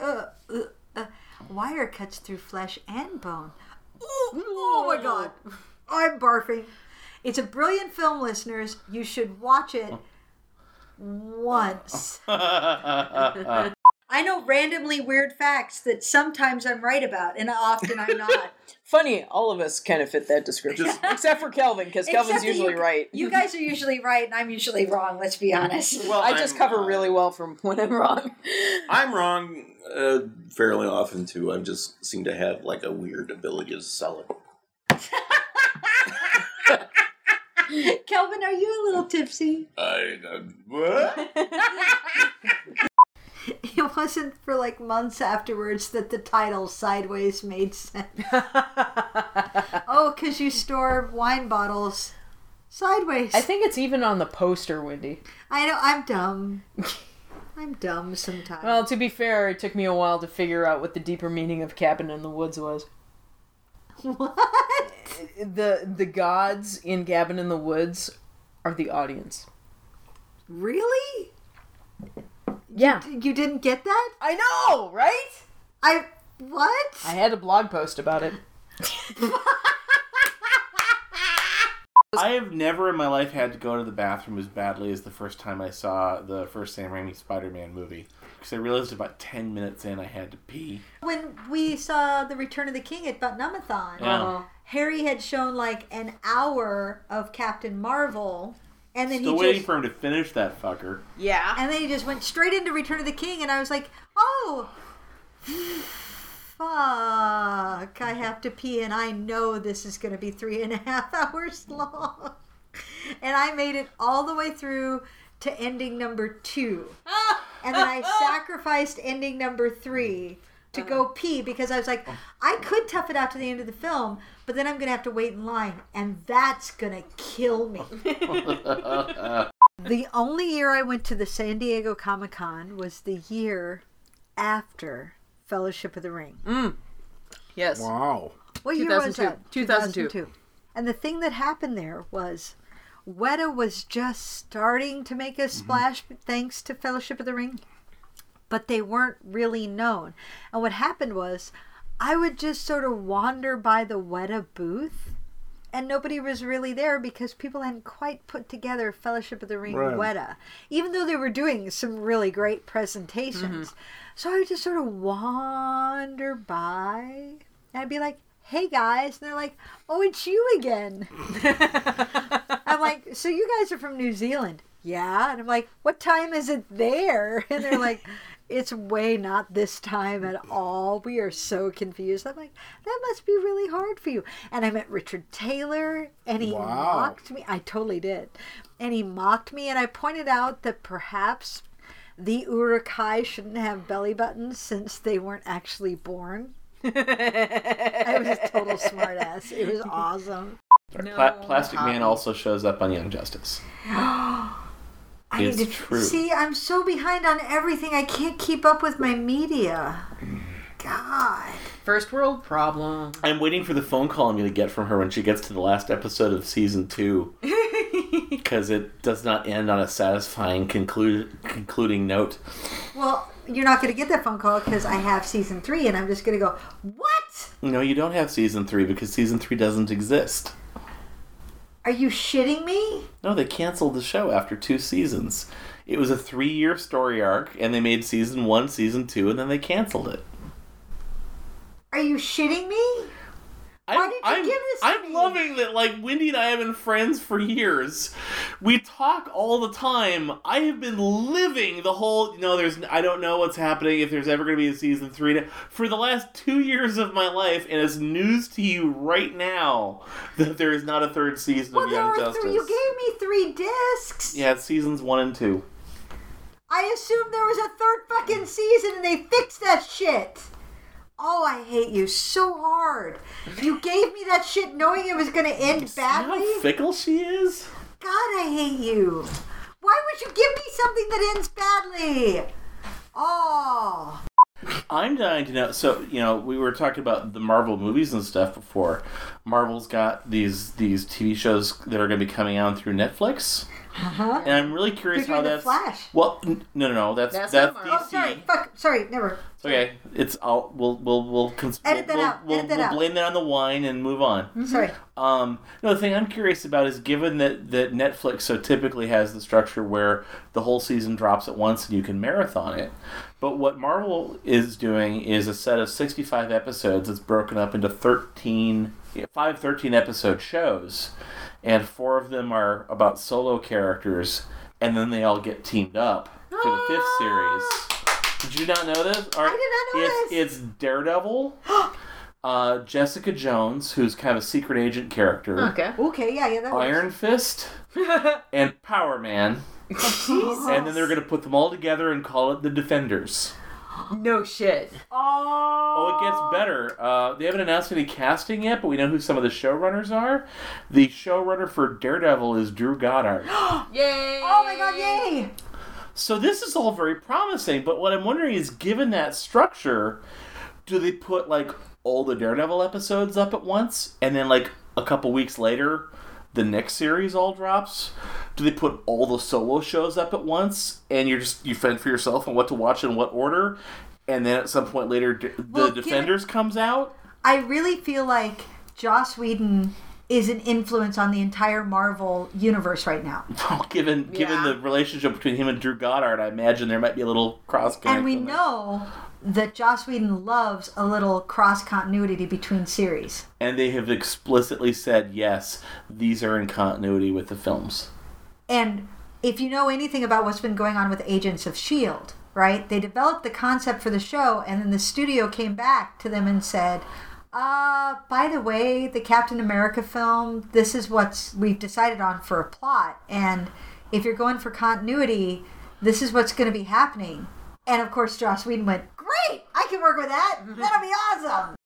A: Uh, uh, uh, wire cuts through flesh and bone. Ooh, oh my God. I'm barfing. It's a brilliant film, listeners. You should watch it once. I know randomly weird facts that sometimes I'm right about and often I'm not.
D: Funny, all of us kind of fit that description, except for Kelvin, because
A: Except
D: Kelvin's
A: that
D: usually
A: you,
D: right.
A: You guys are usually right and I'm usually wrong, let's be honest.
H: Well,
D: I just
H: I'm,
D: cover
H: uh,
D: really well from when I'm wrong.
H: I'm wrong uh, fairly often too. I just seem to have like a weird ability to sell it.
A: Kelvin, are you a little tipsy?
H: I uh, what?
A: It wasn't for like months afterwards that the title Sideways made sense. oh, because you store wine bottles sideways.
B: I think it's even on the poster, Wendy.
A: I know, I'm dumb. I'm dumb sometimes.
B: Well, to be fair, it took me a while to figure out what the deeper meaning of Cabin in the Woods was.
A: what?
B: The the gods in Cabin in the Woods are the audience.
A: Really?
B: Yeah.
A: You didn't get that?
D: I know, right?
A: I what?
D: I had a blog post about it.
C: I have never in my life had to go to the bathroom as badly as the first time I saw the first Sam Raimi Spider-Man movie. Because I realized about ten minutes in I had to pee.
A: When we saw the Return of the King at Butt-Numb-A-Thon,
C: Yeah. Uh-huh.
A: Harry had shown like an hour of Captain Marvel, and then
C: Still
A: he
C: waiting
A: just
C: for him to finish that fucker.
D: Yeah.
A: and then he just went straight into Return of the King, and I was like, oh. Fuck, I have to pee, and I know this is going to be three and a half hours long. And I made it all the way through to ending number two. And then I sacrificed ending number three to go pee because I was like, I could tough it out to the end of the film, but then I'm going to have to wait in line, and that's going to kill me. The only year I went to the San Diego Comic Con was the year after Fellowship of the Ring. Mm.
D: Yes.
C: Wow.
A: What year was
D: 2002.
A: that?
D: 2002.
A: And the thing that happened there was Weta was just starting to make a splash thanks to Fellowship of the Ring, but they weren't really known. And what happened was I would just sort of wander by the Weta booth. And nobody was really there because people hadn't quite put together Fellowship of the Ring
C: Right.
A: Weta, even though they were doing some really great presentations. Mm-hmm. So I would just sort of wander by and I'd be like, hey guys. And they're like, oh, it's you again. I'm like, so you guys are from New Zealand? Yeah. And I'm like, what time is it there? And they're like, it's way not this time at all. We are so confused. I'm like, that must be really hard for you. And I met Richard Taylor and he
C: Wow.
A: mocked me. I totally did. And he mocked me. And I pointed out that perhaps the Uruk-hai shouldn't have belly buttons since they weren't actually born. I was a total smartass. It was awesome.
C: Pla- Plastic Man also shows up on Young Justice.
A: I
C: It's
A: need to
C: true.
A: see. I'm so behind on everything. I can't keep up with my media. God.
D: First world problem.
C: I'm waiting for the phone call I'm going to get from her when she gets to the last episode of season two. Because it does not end on a satisfying conclude, concluding note.
A: Well, you're not going to get that phone call because I have season three, and I'm just going to go, what?
C: No, you don't have season three because season three doesn't exist.
A: Are you shitting me?
C: No, they canceled the show after two seasons. It was a three year story arc, and they made season one, season two, and then they canceled it.
A: Are you shitting me?
C: I'm,
A: Why did you
C: I'm,
A: give this to
C: I'm loving that, like, Wendy and I have been friends for years. We talk all the time. I have been living the whole, you know, there's, I don't know what's happening, if there's ever going to be a season three, for the last two years of my life, and it's news to you right now that there is not a third season
A: Well,
C: of Young Justice.
A: three. You gave me three discs.
C: yeah, it's seasons one and two.
A: I assumed there was a third fucking season and they fixed that shit. Oh, I hate you so hard. You gave me that shit knowing it was going to end
C: See
A: badly.
C: how fickle she is?
A: God, I hate you. Why would you give me something that ends badly? Oh.
C: I'm dying to know. So you know, we were talking about the Marvel movies and stuff before. Marvel's got these these TV shows that are going to be coming out through Netflix,
A: Uh-huh.
C: and I'm really
A: They're
C: curious how
A: doing
C: that's.
A: Flash.
C: Well, n- no, no, no. That's
D: That's
C: that's, DC.
A: Oh, sorry. Fuck. Sorry. Never.
C: Okay, it's I'll we'll we'll we'll cons-
A: Edit that
C: we'll,
A: out,
C: We'll,
A: edit that
C: we'll
A: out.
C: blame that on the wine and move on.
A: Sorry.
C: Um, no, the thing I'm curious about is given that, that Netflix so typically has the structure where the whole season drops at once and you can marathon it. But what Marvel is doing is a set of 65 episodes that's broken up into 13, five 13 episode shows. And four of them are about solo characters, and then they all get teamed up for the fifth series. Did you not know this? All right,
A: I did not know
C: it's,
A: this.
C: It's Daredevil. Uh, Jessica Jones, who's kind of a secret agent character.
D: Okay.
A: Okay. Yeah. Yeah. That works.
C: Iron Fist and Power Man. Jesus. And then they're going to put them all together and call it the Defenders.
D: No shit.
C: Oh, it gets better. Uh, they haven't announced any casting yet, but we know who some of the showrunners are. The showrunner for Daredevil is Drew Goddard.
D: Yay!
A: Oh my God! Yay!
C: So this is all very promising, but what I'm wondering is given that structure, do they put like all the Daredevil episodes up at once and then like a couple weeks later the next series all drops, do they put all the solo shows up at once and you're just you fend for yourself on what to watch in what order? And then at some point later, d- the
A: Well,
C: Defenders comes out.
A: I really feel like Joss Whedon is an influence on the entire Marvel universe right now.
C: Well, given given
D: Yeah.
C: the relationship between him and Drew Goddard, I imagine there might be a little cross.
A: And we know that Joss Whedon loves a little cross continuity between series.
C: and they have explicitly said yes, these are in continuity with the films.
A: And if you know anything about what's been going on with Agents of S.H.I.E.L.D., right? They developed the concept for the show, and then the studio came back to them and said, uh, by the way, the Captain America film, this is what we've decided on for a plot. And if you're going for continuity, this is what's going to be happening. And of course, Joss Whedon went, great, I can work with that. That'll be awesome.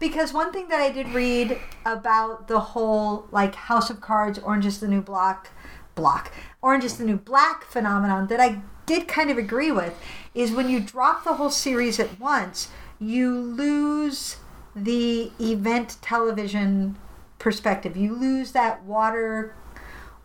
A: Because one thing that I did read about the whole like House of Cards, Orange is the New Block, block, Orange is the New Black phenomenon that I did kind of agree with is when you drop the whole series at once, you lose the event television perspective. You lose that water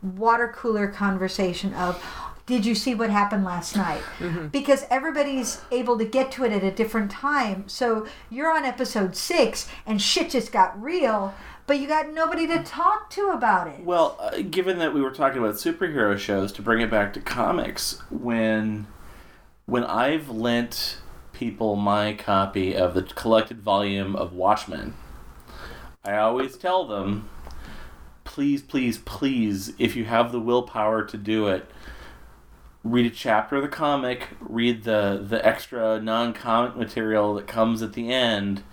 A: water cooler conversation of did you see what happened last night? Because everybody's able to get to it at a different time. So you're on episode six and shit just got real but you got nobody to talk to about it.
C: Well, uh, given that we were talking about superhero shows, to bring it back to comics, when when I've lent people my copy of the collected volume of Watchmen, I always tell them, please, please, please, if you have the willpower to do it, read a chapter of the comic, read the the extra non-comic material that comes at the end,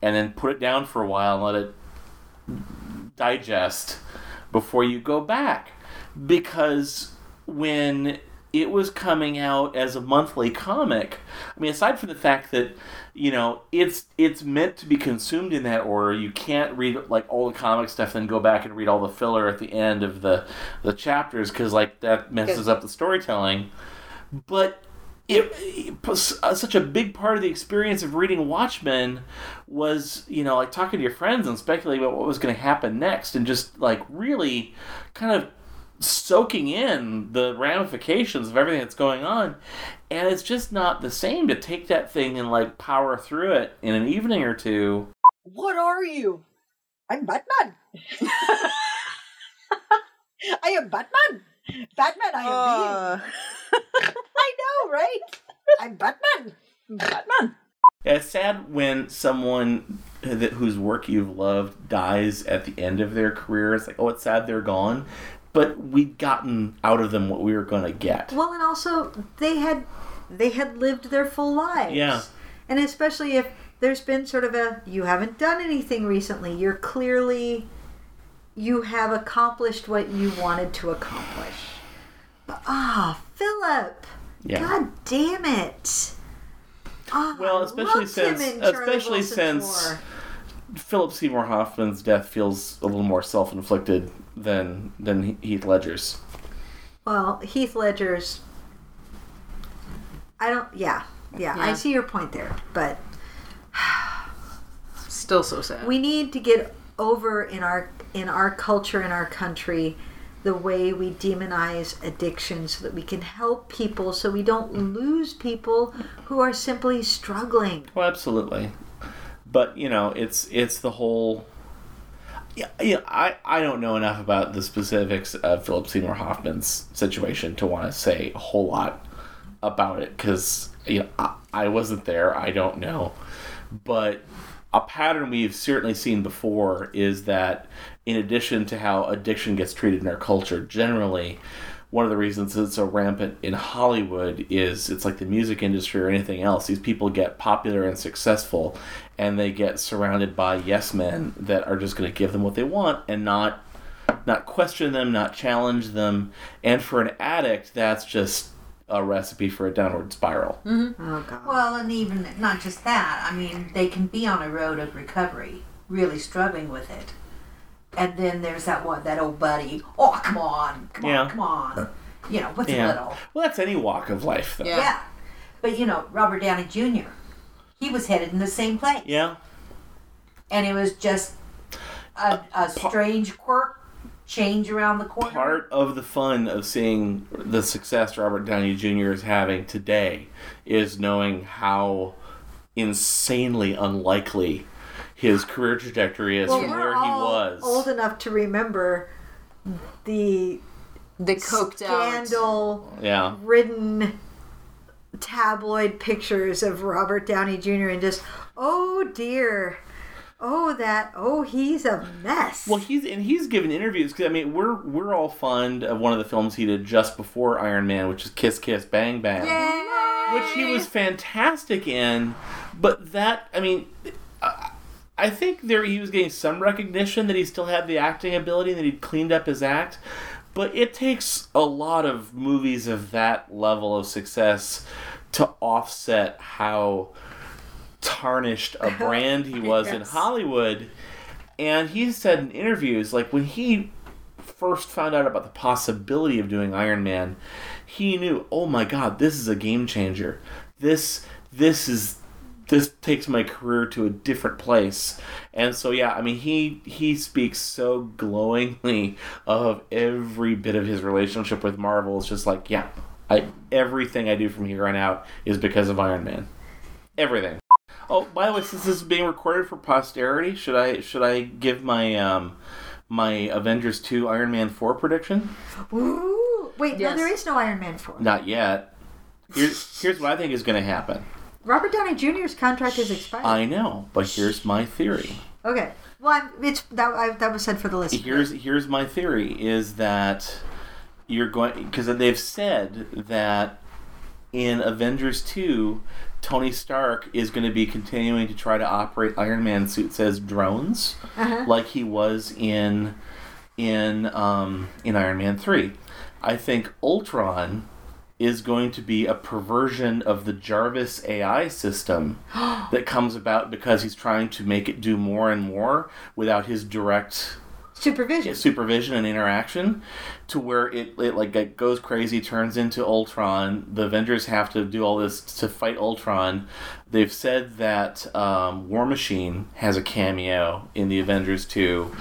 C: and then put it down for a while and let it digest before you go back. Because when it was coming out as a monthly comic. I mean aside from the fact that you know it's it's meant to be consumed in that order. You can't read like all the comic stuff then go back and read all the filler at the end of the the chapters because like that messes up the storytelling. But it, it was, uh, such a big part of the experience of reading Watchmen was, you know, like talking to your friends and speculating about what was going to happen next, and just like really kind of soaking in the ramifications of everything that's going on. And it's just not the same to take that thing and like power through it in an evening or two.
D: What are you? I'm Batman. I am Batman. Batman, I am
B: Uh.
D: I know, right? I'm Batman. Batman.
C: Yeah, it's sad when someone that whose work you've loved dies at the end of their career. It's like, oh, it's sad they're gone, but we'd gotten out of them what we were going to get.
A: well and also they had they had lived their full lives
C: Yeah.
A: and especially if there's been sort of a you haven't done anything recently you're clearly you have accomplished what you wanted to accomplish But- ah philip
C: Yeah.
A: god damn it Ah,
C: Well, especially since- especially since- Philip Seymour Hoffman's death feels a little more self-inflicted than than Heath Ledger's.
A: well heath ledger's i don't yeah yeah, i see your point there but
B: still so sad.
A: we need to get over in our in our culture in our country the way we demonize addiction so that we can help people so we don't lose people who are simply struggling
C: Well, absolutely, but you know, it's it's the whole. Yeah, yeah. I, I don't know enough about the specifics of Philip Seymour Hoffman's situation to want to say a whole lot about it because you know I, I wasn't there. I don't know, but a pattern we've certainly seen before is that in addition to how addiction gets treated in our culture generally one of the reasons it's so rampant in Hollywood is it's like the music industry or anything else. These people get popular and successful, and they get surrounded by yes men that are just going to give them what they want and not not question them, not challenge them. And for an addict, that's just a recipe for a downward spiral. Mm-hmm.
A: oh god
I: Well, and even not just that. I mean, they can be on a road of recovery, really struggling with it. And then there's that one, that old buddy. Oh, come on, come
C: Yeah.
I: on, come on. You know, what's a
C: Yeah.
I: little?
C: Well, that's any walk of life, though.
B: Yeah.
I: Yeah. But you know, Robert Downey Jr. He was headed in the same place,
C: Yeah.
I: and it was just a, a strange quirk change around the corner.
C: Part of the fun of seeing the success Robert Downey Jr. is having today is knowing how insanely unlikely his career trajectory is
A: well,
C: from
A: we're
C: where he was.
A: old enough to remember the
B: The coked out.
A: scandal
C: Yeah.
A: ridden tabloid pictures of Robert Downey Jr. and just, oh dear, oh that, oh he's a mess.
C: Well, he's and he's given interviews because I mean we're we're all fond of one of the films he did just before Iron Man, which is Kiss Kiss Bang Bang, which he was fantastic in. But that I mean, I, I think there he was getting some recognition that he still had the acting ability and that he'd cleaned up his act. But it takes a lot of movies of that level of success to offset how tarnished a brand he was in Hollywood. And he said in interviews, like when he first found out about the possibility of doing Iron Man, he knew, oh my god, this is a game changer. This this is this takes my career to a different place. And so yeah, I mean he he speaks so glowingly of every bit of his relationship with Marvel. It's just like, yeah, I everything I do from here on out is because of Iron Man. Everything. Oh, by the way, since this is being recorded for posterity, should I should I give my um my Avengers 2 Iron Man 4 prediction?
A: Ooh, wait,
B: Yes.
A: no, there is no Iron Man 4.
C: Not yet. Here's here's what I think is going to happen.
A: Robert Downey Jr.'s contract is expired.
C: I know, but here's my theory.
A: okay, well, I'm, it's that I, that was said for the listener.
C: Here's here's my theory is that you're going because they've said that in Avengers 2 Tony Stark is going to be continuing to try to operate Iron Man suits as drones
A: Uh-huh.
C: like he was in in um, in Iron Man 3. I think Ultron is going to be a perversion of the Jarvis AI system that comes about because he's trying to make it do more and more without his direct
A: Supervision.
C: supervision and interaction to where it, it like it goes crazy turns into ultron. The avengers have to do all this to fight ultron. They've said that um, war machine has a cameo in the avengers 2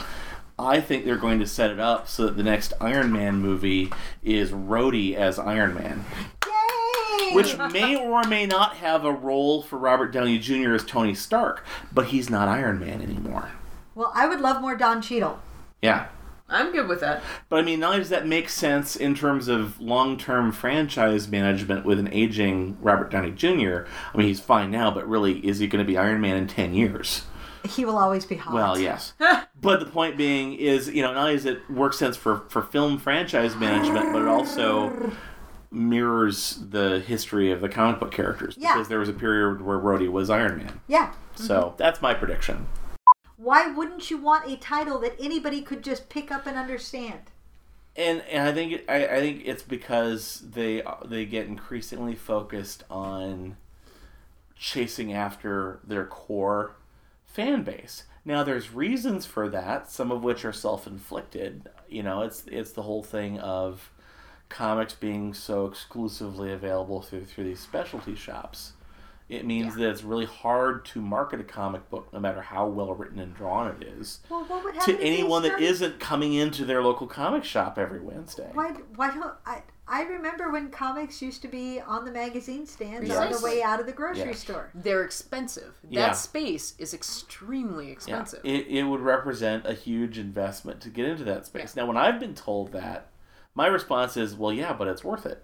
C: I think they're going to set it up so that the next Iron Man movie is Rhodey as Iron Man,
A: Yay!
C: which may or may not have a role for Robert Downey Jr. as Tony Stark, but he's not Iron Man anymore.
A: well, I would love more Don Cheadle.
C: Yeah.
B: I'm good with that.
C: But I mean, not only does that make sense in terms of long term franchise management with an aging Robert Downey Jr., I mean, he's fine now, but really, is he going to be Iron Man in 10 years?
A: He will always be hot.
C: Well, yes. but the point being is, you know, not only does it work sense for, for film franchise management, but it also mirrors the history of the comic book characters.
A: Yeah.
C: Because there was a period where Rhodey was Iron Man.
A: Yeah.
C: So mm-hmm. that's my prediction.
A: Why wouldn't you want a title that anybody could just pick up and understand?
C: and and I think I, I think it's because they they get increasingly focused on chasing after their core fan base. Now there's reasons for that, some of which are self-inflicted. You know, it's it's the whole thing of comics being so exclusively available through through these specialty shops. It means that it's really hard to market a comic book, no matter how well written and drawn it is,
A: Well, what would happen
C: to anyone that isn't coming into their local comic shop every Wednesday.
A: Why? Why don't I? I remember when comics used to be on the magazine stands on the way out of the grocery
C: Yeah.
A: store.
B: They're expensive. That
C: Yeah.
B: space is extremely
C: Yeah,
B: expensive.
C: it, it would represent a huge investment to get into that space. Now, when I've been told that, my response is, well, yeah, but it's worth it.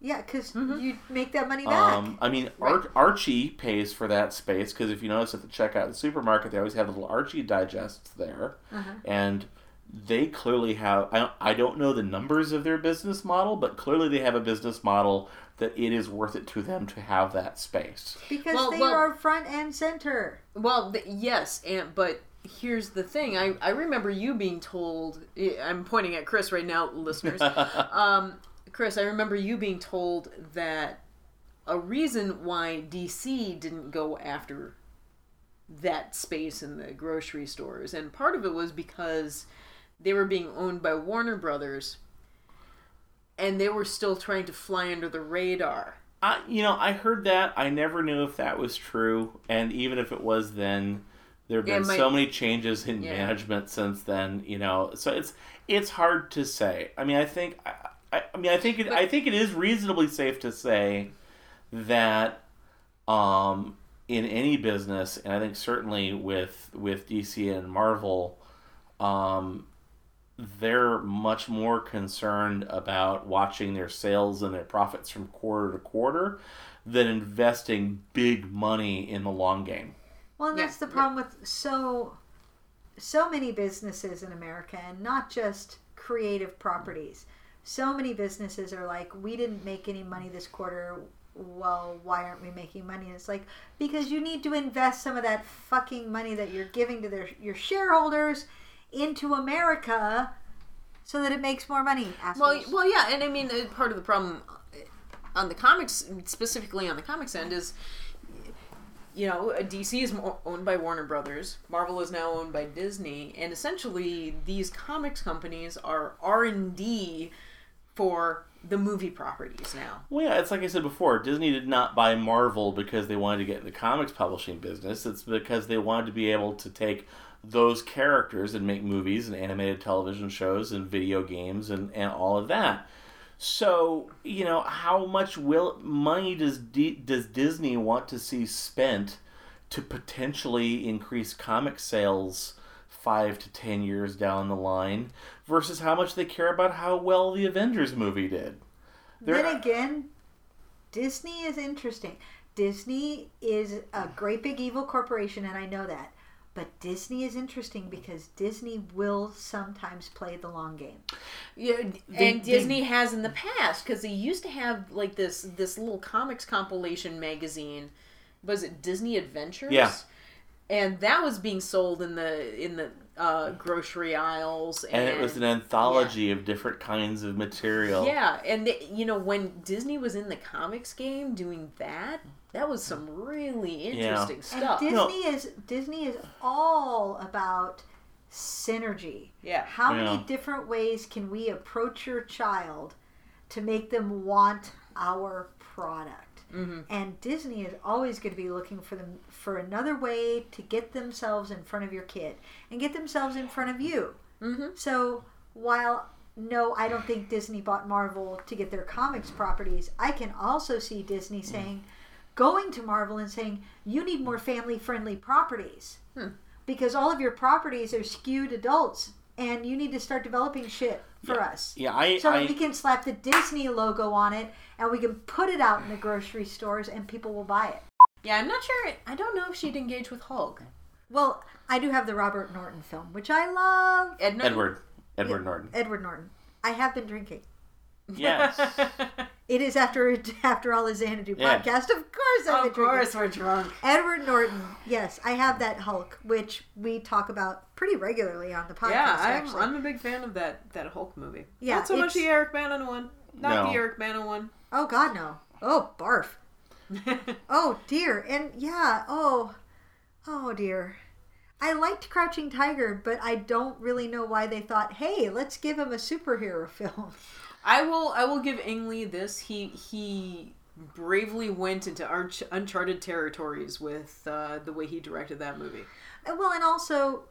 A: Yeah, because
B: Mm-hmm.
A: you make that money back.
C: Um, I mean, Ar- Archie pays for that space because if you notice at the checkout at the supermarket, they always have little Archie digests there,
A: Uh-huh.
C: and they clearly have. I don't, I don't know the numbers of their business model, but clearly they have a business model that it is worth it to them to have that space.
A: because
B: well,
A: they
B: well-
A: are front and center.
B: Well, th- yes, and but here's the thing. I I remember you being told. I- I'm pointing at Chris right now, listeners. um, Chris, I remember you being told that a reason why DC didn't go after that space in the grocery stores, and part of it was because they were being owned by Warner Brothers, and they were still trying to fly under the radar.
C: I, you know, I heard that. I never knew if that was true, and even if it was, then There have been
B: my-
C: so many changes in
B: Yeah.
C: management since then. You know, so it's it's hard to say. I mean, I think I, I, mean I think it, I think it is reasonably safe to say that um, in any business, and I think certainly with with DC and Marvel, um, they're much more concerned about watching their sales and their profits from quarter to quarter than investing big money in the long game.
A: Well, and
B: Yeah,
A: that's the
B: yeah.
A: problem with so so many businesses in America, and not just creative properties. So many businesses are like, we didn't make any money this quarter. Well, why aren't we making money? And it's like because you need to invest some of that fucking money that you're giving to their your shareholders into America, so that it makes more money.
B: Well,
A: Assholes.
B: well, yeah, and I mean, uh, part of the problem uh, on the comics, specifically on the comics end, is you know, uh, DC is owned by Warner Brothers. Marvel is now owned by Disney, and essentially, these comics companies are R and D for the movie properties now.
C: Well, yeah, it's like I said before. Disney did not buy Marvel because they wanted to get in the comics publishing business. It's because they wanted to be able to take those characters and make movies and animated television shows and video games and, and all of that. So, you know, how much will money does D, does Disney want to see spent to potentially increase comic sales five to ten years down the line versus how much they care about how well the Avengers movie did? They're-
A: then again, Disney is interesting. Disney is a great big evil corporation, and I know that. But Disney is interesting because Disney will sometimes play the long game.
B: Yeah,
C: They-
B: and Disney has in the past because they used to have like this this little comics compilation magazine. Was it Disney Adventures?
C: Yeah.
B: and that was being sold in the in the uh, grocery aisles, and,
C: and it was an anthology of different kinds of material.
B: yeah, and they, you know when Disney was in the comics game doing that, that was some really interesting
A: And
B: stuff.
A: Disney
C: No.
A: is Disney is all about synergy.
B: Yeah.
A: How
C: Yeah.
A: many different ways can we approach your child to make them want our product?
B: Mm-hmm.
A: And Disney is always going to be looking for them for another way to get themselves in front of your kid and get themselves in front of you.
B: Mm-hmm.
A: So while no, I don't think Disney bought Marvel to get their comics properties. I can also see Disney saying, going to Marvel and saying, you need more family friendly properties
B: Hmm.
A: because all of your properties are skewed adults and you need to start developing shit for us.
C: Yeah, I,
A: So
C: I
A: we can slap the Disney logo on it and we can put it out in the grocery stores and people will buy it.
B: Yeah, I'm not sure. I don't know if she'd engage with Hulk.
A: Well, I do have the Robert Norton film, which I love.
B: Edna?
C: Edward Edward Norton.
A: Edward Norton. I have been drinking.
C: Yes.
A: It is after after all the Xanadu
C: Yeah.
A: podcast. Of course, I've
B: of course,
A: drinking.
B: we're drunk.
A: Edward Norton. Yes, I have that Hulk, which we talk about pretty regularly on the podcast.
B: yeah, I'm,
A: actually.
B: I'm a big fan of that that Hulk movie.
A: Yeah,
B: not so much the Eric Bana one. Not
C: No.
B: the Eric Bana one.
A: Oh God, no. Oh barf. Oh dear. And yeah. Oh. Oh dear. I liked Crouching Tiger, but I don't really know why they thought, hey, let's give him a superhero film.
B: I will I will give Ang Lee this. He he bravely went into arch, uncharted territories with uh, the way he directed that movie.
A: And well, and also,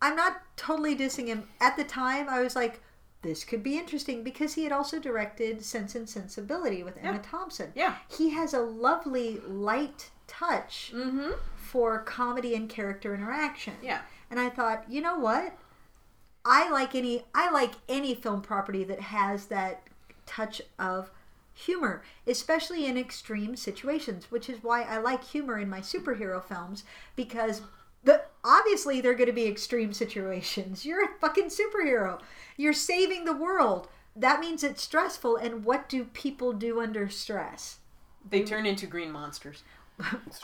A: I'm not totally dissing him. At the time, I was like, this could be interesting because he had also directed Sense and Sensibility with Emma
B: Yeah.
A: Thompson.
B: Yeah.
A: He has a lovely light touch
B: Mm-hmm.
A: for comedy and character interaction.
B: Yeah.
A: And I thought, you know what? I like any I like any film property that has that touch of humor, especially in extreme situations, which is why I like humor in my superhero films because the obviously they're going to be extreme situations. You're a fucking superhero. You're saving the world. That means it's stressful and what do people do under stress?
B: They turn into green monsters.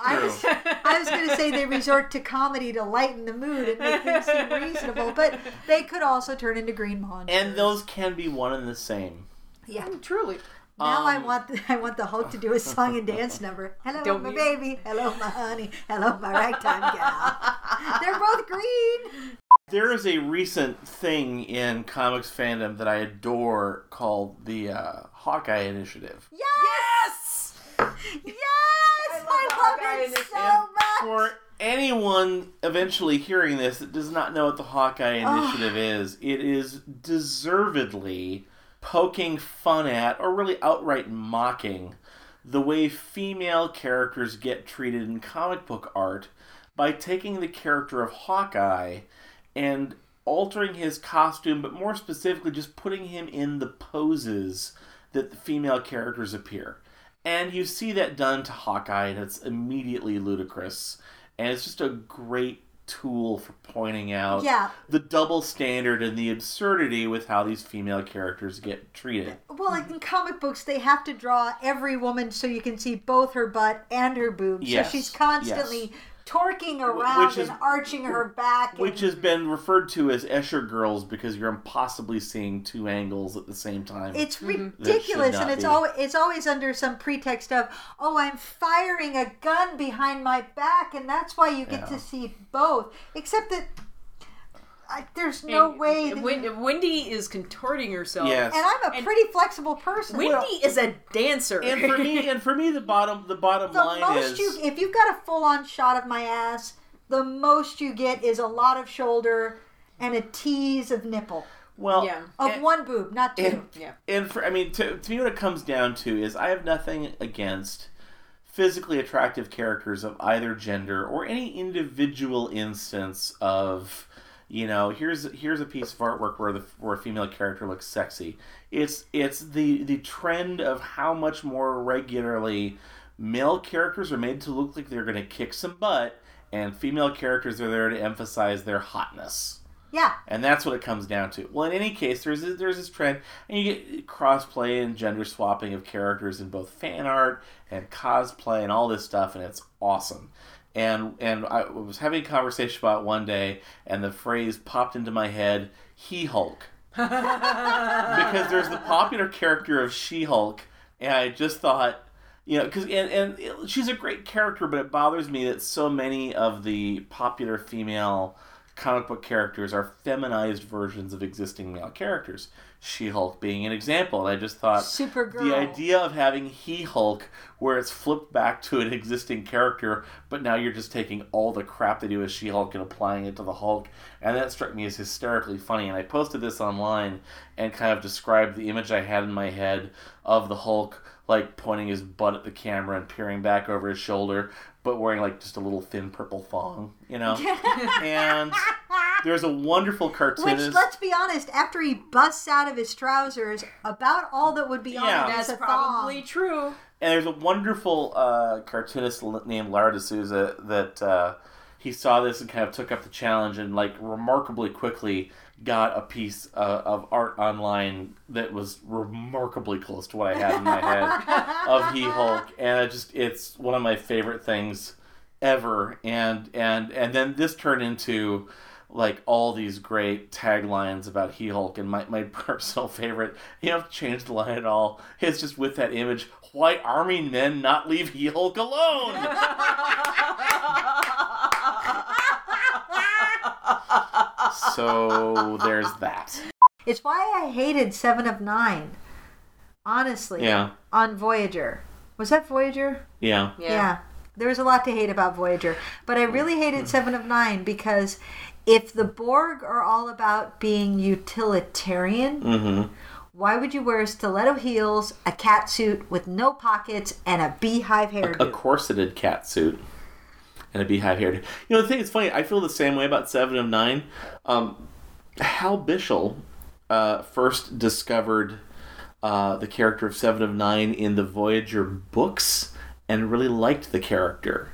A: I was, I was going to say they resort to comedy to lighten the mood and make things seem reasonable, but they could also turn into green monsters.
C: and those can be one and the same.
A: yeah.
B: Truly.
A: Now I
C: Um,
A: want the, I want the Hulk to do a song and dance number. Hello,
B: Don't
A: my
B: you?
A: baby. Hello, my honey. Hello, my ragtime gal. They're both green.
C: There is a recent thing in comics fandom that I adore called the uh, Hawkeye Initiative.
A: Yes. Yes. I love,
B: the Hawkeye
A: it
B: initiative.
A: so much.
C: For anyone eventually hearing this that does not know what the Hawkeye Initiative is, it is deservedly poking fun at, or really outright mocking, the way female characters get treated in comic book art by taking the character of Hawkeye and altering his costume, but more specifically, just putting him in the poses that the female characters appear. And you see that done to Hawkeye, and it's immediately ludicrous. And it's just a great tool for pointing out
A: Yeah.
C: the double standard and the absurdity with how these female characters get treated.
A: Well, like in comic books, they have to draw every woman so you can see both her butt and her boobs.
C: Yes,
A: So she's constantly torquing around
C: which is-
A: and arching her back.
C: Which
A: and
C: has been referred to as Escher girls because you're impossibly seeing two angles at the same time.
A: it's mm-hmm.
C: That should
A: ridiculous, and it's
C: be.
A: always it's always under some pretext of, oh, I'm firing a gun behind my back, and that's why you get
C: Yeah.
A: to see both. Except that I, there's no
B: And
A: way. That
B: Win-
A: you-
B: Wendy is contorting herself.
C: Yes.
A: and I'm a
B: and-
A: pretty flexible person.
B: Wendy is a dancer.
C: and for me, and for me, the bottom the bottom
A: the
C: line
A: most
C: is
A: you if you've got a full on shot of my ass the most you get is a lot of shoulder and a tease of nipple
C: well,
B: Yeah.
A: of
C: and-
A: one boob not two
C: and,
B: Yeah.
C: and for I mean, to, to me, what it comes down to is I have nothing against physically attractive characters of either gender or any individual instance of you know here's here's a piece of artwork where the where a female character looks sexy it's it's the the trend of how much more regularly male characters are made to look like they're going to kick some butt and female characters are there to emphasize their hotness
A: yeah
C: and that's what it comes down to. Well, in any case, there's this, there's this trend, and you get crossplay and gender swapping of characters in both fan art and cosplay and all this stuff, and it's awesome. And and I was having a conversation about it one day, and the phrase popped into my head: "He Hulk," because there's the popular character of She Hulk, and I just thought. You know, because and, and it- she's a great character, but it bothers me that so many of the popular female comic book characters are feminized versions of existing male characters. She Hulk being an example, and I just thought
A: Supergirl.
C: the idea of having He Hulk, where it's flipped back to an existing character, but now you're just taking all the crap they do as She Hulk and applying it to the Hulk, and that struck me as hysterically funny. And I posted this online and kind of described the image I had in my head of the Hulk, like pointing his butt at the camera and peering back over his shoulder, but wearing like just a little thin purple thong, you know. and there's a wonderful
A: which
C: cartoonist.
A: let's be honest after he busts out of his trousers about all that would be on
C: Yeah.
A: him is
B: That's
A: a
B: probably
A: thong.
B: true.
C: And there's a wonderful uh, cartoonist named Lara D'Souza that uh, he saw this and kind of took up the challenge and like remarkably quickly got a piece uh, of art online that was remarkably close to what I had in my head of He Hulk, and it just it's one of my favorite things ever. And and and then this turned into like all these great taglines about He Hulk, and my, my personal favorite, you don't have to change the line at all. It's just with that image, why army men not leave He Hulk alone? so there's that.
A: it's why i hated seven of nine honestly
C: Yeah.
A: on voyager was that voyager
C: Yeah.
A: Yeah. There was a lot to hate about Voyager. But I really hated Seven of Nine because if the Borg are all about being utilitarian,
C: Mm-hmm.
A: why would you wear stiletto heels, a cat suit with no pockets, and a beehive hairdo?
C: A
A: hairdo?
C: corseted cat suit and a beehive hairdo. You know, the thing is funny. I feel the same way about Seven of Nine. Um, Hal Bishel uh, first discovered uh, the character of Seven of Nine in the Voyager books and really liked the character.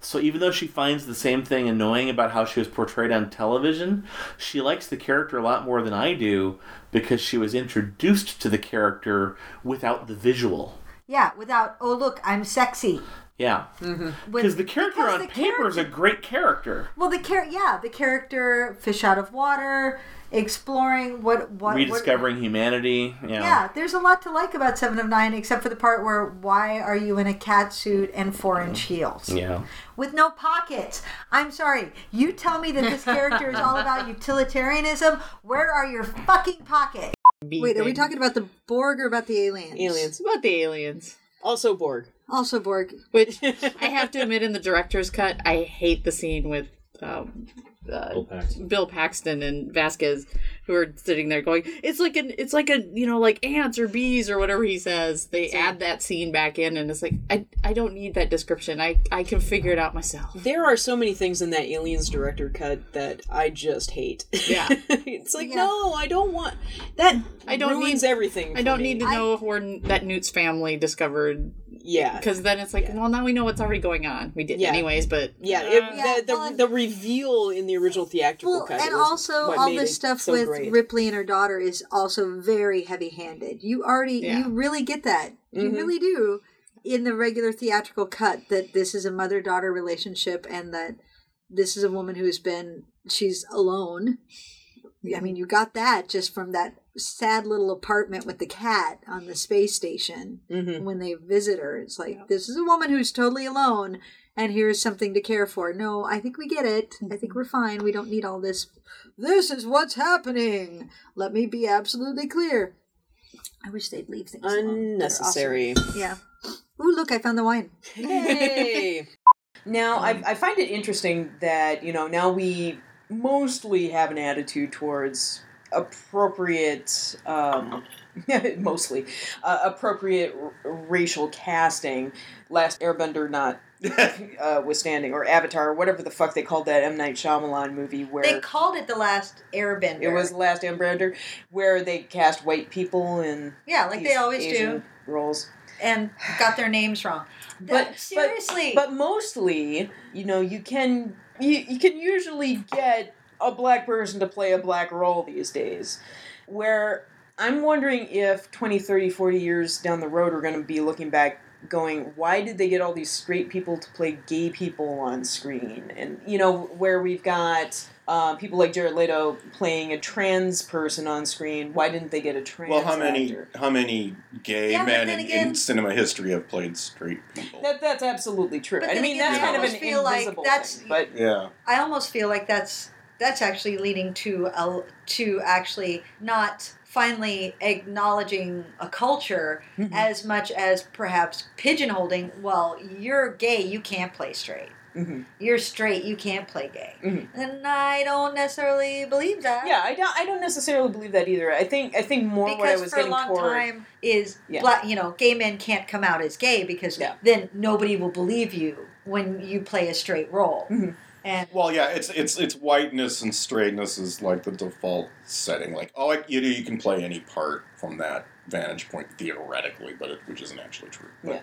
C: So even though she finds the same thing annoying about how she was portrayed on television, she likes the character a lot more than I do because she was introduced to the character without the visual.
A: yeah, without, oh, look, I'm sexy.
C: Yeah. Mm-hmm.
A: With-
C: Because the character
A: because
C: on
A: the
C: paper is a great character.
A: Well, the char- yeah, the character, fish out of water, exploring what. what what-
C: Rediscovering humanity. Yeah.
A: Yeah, there's a lot to like about Seven of Nine, except for the part where why are you in a cat suit and four inch heels
C: Yeah.
A: with no pockets? I'm sorry. You tell me that this character is all about utilitarianism. Where are your fucking pockets? Wait, are we talking about the Borg or about the aliens?
D: Aliens. About the aliens.
B: Also Borg.
A: Also Borg.
J: Which I have to admit, in the director's cut, I hate the scene with um, uh,
F: Bill Paxton.
J: Bill Paxton and Vasquez, who are sitting there going, "It's like an, it's like a, you know, like ants or bees or whatever he says." They add that scene back in, and it's like, I, I don't need that description. I, I can figure it out myself.
B: There are so many things in that Aliens director cut that I just hate.
J: Yeah.
B: it's like, no, I don't want that.
J: I don't
B: ruins
J: need-
B: everything.
J: I don't
B: me.
J: need to know if we're that Newt's family discovered,
B: Yeah.
J: because then it's like, well, now we know what's already going on. We did
B: Yeah.
J: anyways, but
B: Yeah, it,
A: Yeah,
B: the, the,
A: well,
B: the reveal in the original theatrical
A: Well,
B: cut.
A: and also all
B: made
A: this stuff
B: so
A: with
B: great.
A: Ripley and her daughter is also very heavy-handed. You already,
J: Yeah.
A: you really get that. You
B: Mhm.
A: really do in the regular theatrical cut that this is a mother-daughter relationship and that this is a woman who's been she's alone. I mean, you got that just from that sad little apartment with the cat on the space station
B: Mhm.
A: when they visit her. It's like this is a woman who's totally alone, and here's something to care for. No, I think we get it. I think we're fine. We don't need all this. This is what's happening. Let me be absolutely clear. I wish they'd leave things alone. Awesome.
B: Unnecessary.
A: Yeah. Ooh, look! I found the wine.
B: Yay! now, I, I find it interesting that, you know, now we mostly have an attitude towards appropriate, um, mostly, uh, appropriate r- racial casting. Last Airbender not uh, withstanding, or Avatar, or whatever the fuck they called that M. Night Shyamalan movie where...
A: They called it the Last Airbender.
B: it was the last Airbender, where they cast white people in
A: yeah, like they always
B: Asian
A: do,
B: roles.
A: and got their names wrong.
B: But-
A: That-
B: but-
A: seriously,
B: But mostly, you know, you can you, you can usually get a black person to play a black role these days. Where I'm wondering if 20, 30, 40 years down the road we're going to be looking back going, why did they get all these straight people to play gay people on screen? And, you know, where we've got uh, people like Jared Leto playing a trans person on screen, why didn't they get a trans
H: Well, how many
B: actor?
H: how many gay
A: Yeah,
H: men in,
A: again-
H: in cinema history have played straight people?
B: That, that's absolutely true.
A: But
B: I mean,
A: again,
B: that's
A: I
B: kind of an
A: almost feel like
B: invisible
A: that's-
B: thing. But
H: yeah.
A: I almost feel like that's that's actually leading to a, to actually not finally acknowledging a culture
B: Mhm.
A: as much as perhaps pigeonholing. Well, you're gay, you can't play straight.
B: Mhm.
A: You're straight, you can't play gay.
B: Mhm.
A: And I don't necessarily believe that.
B: Yeah, I don't. I don't necessarily believe that either. I think. I think more what I
A: because
B: was
A: for a long
B: toward.
A: time is
B: Yeah.
A: black you know gay men can't come out as gay because
B: Yeah.
A: then nobody will believe you when you play a straight role
B: Mhm.
A: And
H: Well, yeah, it's it's it's whiteness and straightness is like the default setting. Like, oh, like, you know, you can play any part from that vantage point theoretically, but it, which isn't actually true. But,
B: Yeah.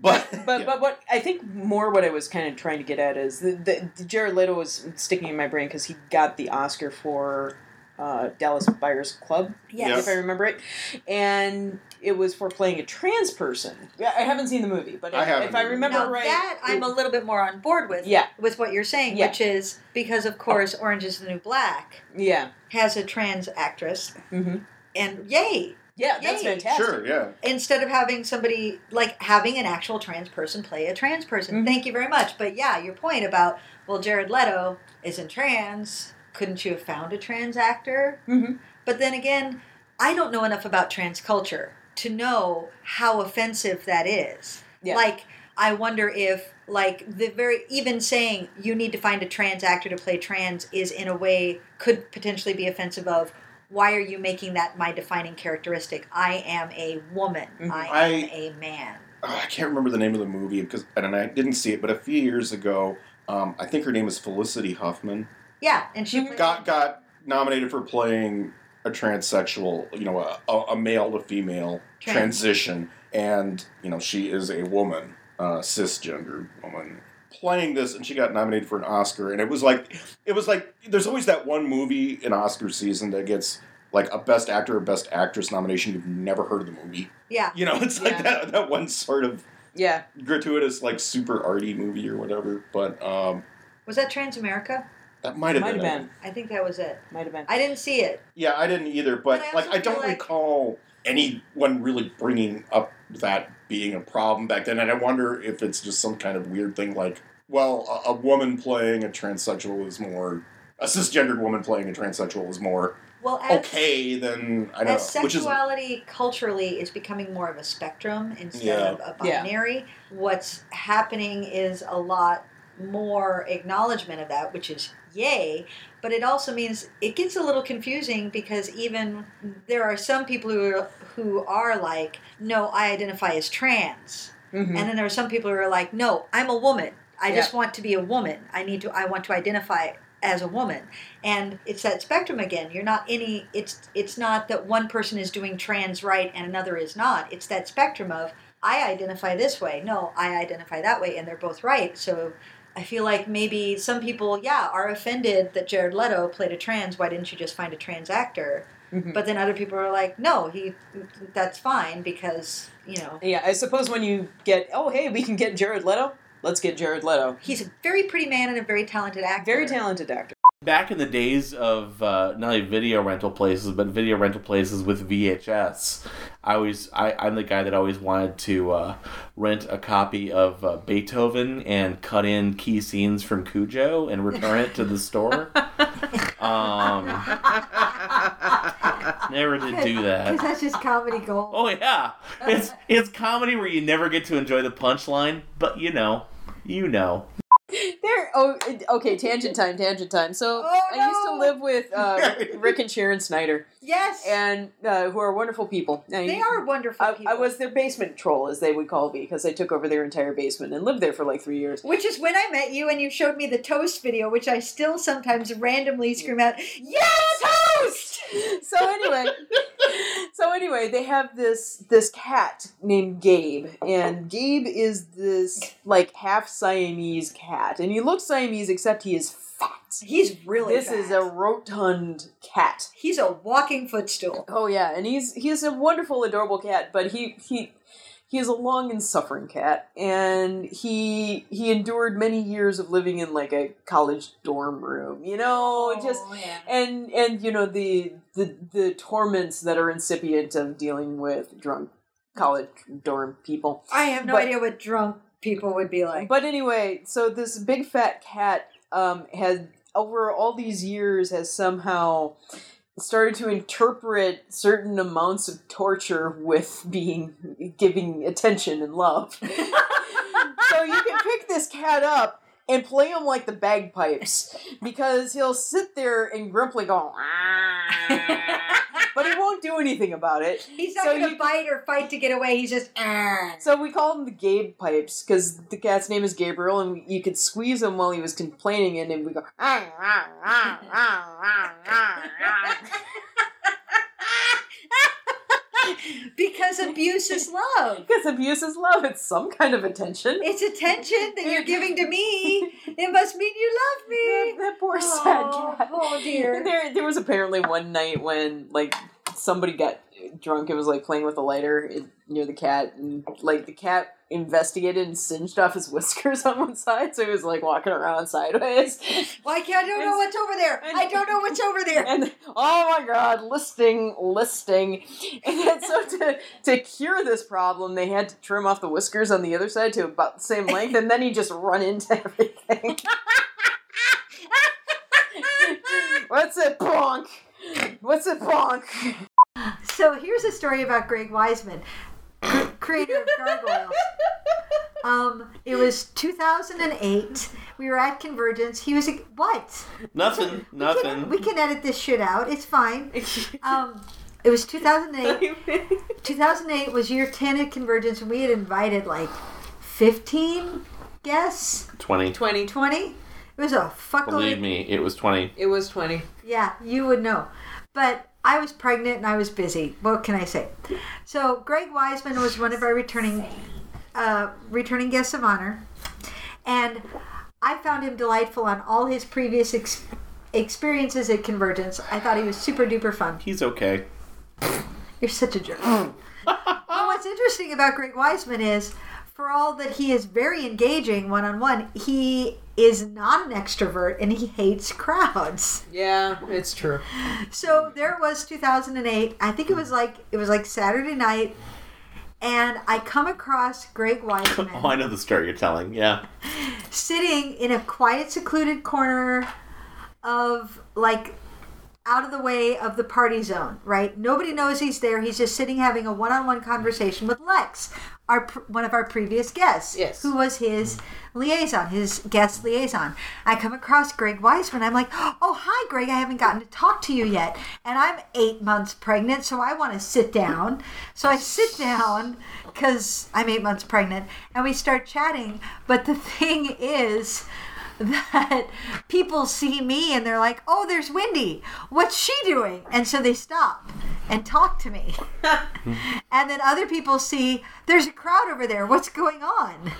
H: but
B: But
H: yeah.
B: but what I think more what I was kind of trying to get at is the, the, the Jared Leto was sticking in my brain because he got the Oscar for uh, Dallas Buyers Club,
A: yes
B: if I remember it, and it was for playing a trans person. Yeah, I haven't seen the movie, but
H: I
B: if, if I remember
A: now
B: right,
A: that i'm
B: it-
A: a little bit more on board with
B: Yeah.
A: with what you're saying
B: Yeah.
A: which is because of course orange is the new black
B: yeah,
A: has a trans actress
B: mm-hmm.
A: and yay
B: yeah, that's fantastic.
H: sure, yeah.
A: instead of having somebody like having an actual trans person play a trans person.
B: Mhm.
A: Thank you very much. But yeah, your point about well, Jared Leto isn't trans. Couldn't you have found a trans actor?
B: Mm-hmm.
A: But then again, I don't know enough about trans culture to know how offensive that is.
B: Yeah.
A: Like I wonder if like the very even saying you need to find a trans actor to play trans is in a way could potentially be offensive of why are you making that my defining characteristic? I am a woman.
B: Mhm.
A: I am
H: I-
A: a man.
H: I can't remember the name of the movie because and I didn't see it, but a few years ago, um, I think her name is Felicity Huffman.
A: Yeah, and she
B: Mhm.
H: got got nominated for playing a transsexual, you know, a, a, male to female
A: Trans.
H: transition, and you know she is a woman, uh, cisgender woman playing this, and she got nominated for an Oscar, and it was like, it was like, there's always that one movie in Oscar season that gets like a best actor or best actress nomination you've never heard of the movie.
A: yeah.
H: You know, it's
B: Yeah.
H: like that that one sort of
B: Yeah,
H: gratuitous like super arty movie or whatever, but um,
A: Was that Transamerica?
H: That might have
B: might
H: been,
B: have been,
A: I think that was it.
B: might have been.
A: I didn't see it.
H: Yeah, I didn't either, but,
A: But I
H: like
A: also
H: I don't
A: feel like-
H: recall anyone really bringing up that being a problem back then, and I wonder if it's just some kind of weird thing like, well, a, a woman playing a transsexual is more, a cisgendered woman playing a transsexual is more
A: Well, as,
H: okay, then I don't
A: as
H: know. Which is
A: sexuality culturally is becoming more of a spectrum instead
H: Yeah.
A: of a
B: Yeah.
A: binary, what's happening is a lot more acknowledgement of that, which is yay. But it also means it gets a little confusing because even there are some people who are, who are like, no, I identify as trans.
B: Mhm.
A: And then there are some people who are like, no, I'm a woman. I just want to be a woman. I need to. I want to identify as a woman. And it's that spectrum again. You're not any. It's it's not that one person is doing trans right and another is not. It's that spectrum of I identify this way. No, I identify that way, and they're both right. So. I feel like maybe some people, yeah, are offended that Jared Leto played a trans. Why didn't you just find a trans actor?
B: Mhm.
A: But then other people are like, no, he, that's fine because you know
B: Yeah, I suppose when you get, oh hey, we can get Jared Leto. Let's get Jared Leto.
A: he's a very pretty man and a very talented actor.
B: Very talented actor.
C: Back in the days of uh, not only video rental places, but video rental places with VHS, I always I, I'm the guy that always wanted to uh, rent a copy of uh, Beethoven and cut in key scenes from Cujo and return it to the store. Um, never did do that.
A: that's just comedy gold.
C: Oh yeah, it's it's comedy where you never get to enjoy the punchline, but you know, you know.
B: There. Oh, okay. Tangent time. Tangent time. So
A: Oh,
B: I used to live with uh, Rick and Sharon Snyder,
A: Yes,
B: and uh, who are wonderful people.
A: They are wonderful
B: I,
A: people.
B: I was their basement troll, as they would call me, because I took over their entire basement and lived there for like three years.
A: Which is when I met you and you showed me the toast video, which I still sometimes randomly scream out, "Yes, toast!"
B: so anyway, so anyway, they have this this cat named Gabe, and Gabe is this like half Siamese cat, and he looks Siamese except he is fat.
A: He's really.
B: This is a rotund cat.
A: He's a walking footstool.
B: Oh yeah, and he's he's a wonderful, adorable cat, but he he he is a long and suffering cat, and he he endured many years of living in like a college dorm room. You know, just oh,
A: yeah.
B: and and you know the the the torments that are incipient of dealing with drunk college dorm people.
A: I have no
B: But-
A: idea what drunk people would be like.
B: But anyway, so this big fat cat um, has over all these years has somehow started to interpret certain amounts of torture with being giving attention and love. so you can pick this cat up and play him like the bagpipes because he'll sit there and grumpily go, "Ah," but he won't do anything about it.
A: He's not
B: so
A: going to bite or fight to get away. He's just. "Ah."
B: So we call him the Gabe pipes because the cat's name is Gabriel, and you could squeeze him while he was complaining, and then we go. "Ah, ah,
A: because abuse is love.
B: Because abuse is love. It's some kind of attention.
A: It's attention that you're giving to me. It must mean you love me.
B: That, that poor sad
A: Oh,
B: cat.
A: oh dear.
B: There, there was apparently one night when like somebody got drunk and was like playing with a lighter near the cat, and like the cat investigated and singed off his whiskers on one side, so he was like walking around sideways.
A: Why can't I don't know what's over there? I don't know what's over there.
B: And oh my god, listing, listing. And then, so to to cure this problem, they had to trim off the whiskers on the other side to about the same length, and then he just run into everything. What's it, bonk? What's it, bonk?
A: So here's a story about Greg Weisman, creator of Gargoyles. Um, it was 2008. We were at Convergence. He was a, what?
C: Nothing,
A: We can,
C: nothing.
A: we can edit this shit out. It's fine. Um, it was 2008. 2008 was year 10 at Convergence, and we had invited like 15 guests.
C: 20.
B: 20.
A: 20. It was a fuck.
C: Believe me, it was 20.
B: It was 20.
A: Yeah, you would know. But I was pregnant and I was busy. What can I say? So Greg Weisman was one of our returning uh, returning guests of honor, and I found him delightful on all his previous ex- experiences at Convergence. I thought he was super duper fun.
C: He's okay.
A: You're such a jerk. well, what's interesting about Greg Weisman is, for all that he is very engaging one on one, he is not an extrovert and he hates crowds.
B: Yeah, it's true.
A: So there was 2008. I think it was like it was like Saturday night, and I come across Greg Weisman
C: Oh, I know the story you're telling. Yeah.
A: sitting in a quiet, secluded corner of like out of the way of the party zone, right? Nobody knows he's there. He's just sitting having a one-on-one conversation with Lex, our one of our previous guests,
B: Yes.
A: who was his mm-hmm. liaison, his guest liaison. I come across Greg Weisman. I'm like, "Oh, hi, Greg. I haven't gotten to talk to you yet, and I'm eight months pregnant, so I want to sit down." So I sit down because I'm eight months pregnant, and we start chatting. But the thing is that people see me and they're like, "Oh, there's Wendy. What's she doing?" And so they stop and talk to me. and then other people see there's a crowd over there. What's going on?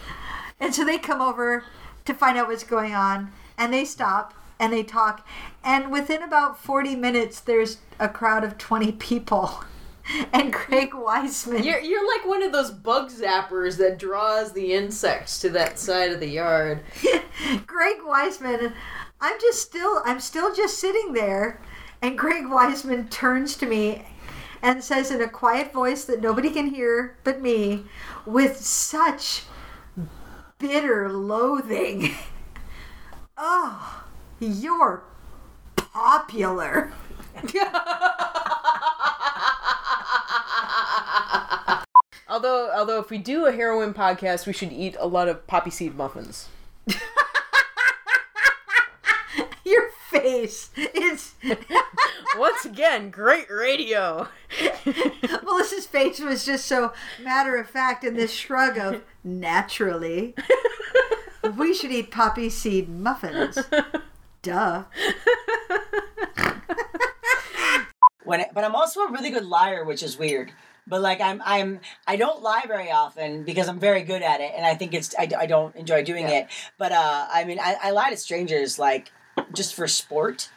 A: And so they come over to find out what's going on and they stop and they talk and within about 40 minutes there's a crowd of 20 people. And Craig Weisman
B: You're, you're like one of those bug zappers that draws the insects to that side of the yard.
A: Greg Weisman, I'm just still, I'm still just sitting there, and Greg Weisman turns to me and says in a quiet voice that nobody can hear but me, with such bitter loathing, "Oh, you're popular."
B: Although, although if we do a heroin podcast, we should eat a lot of poppy seed muffins.
A: Your face is.
B: Once again, great radio.
A: Melissa's face was just so matter of fact, and this shrug of naturally. we should eat poppy seed muffins. Duh.
G: when it, but I'm also a really good liar, which is weird. But like I'm I'm I don't lie very often because I'm very good at it, and I think it's I, I don't enjoy doing it. But uh, I mean I, I lie to strangers like just for sport.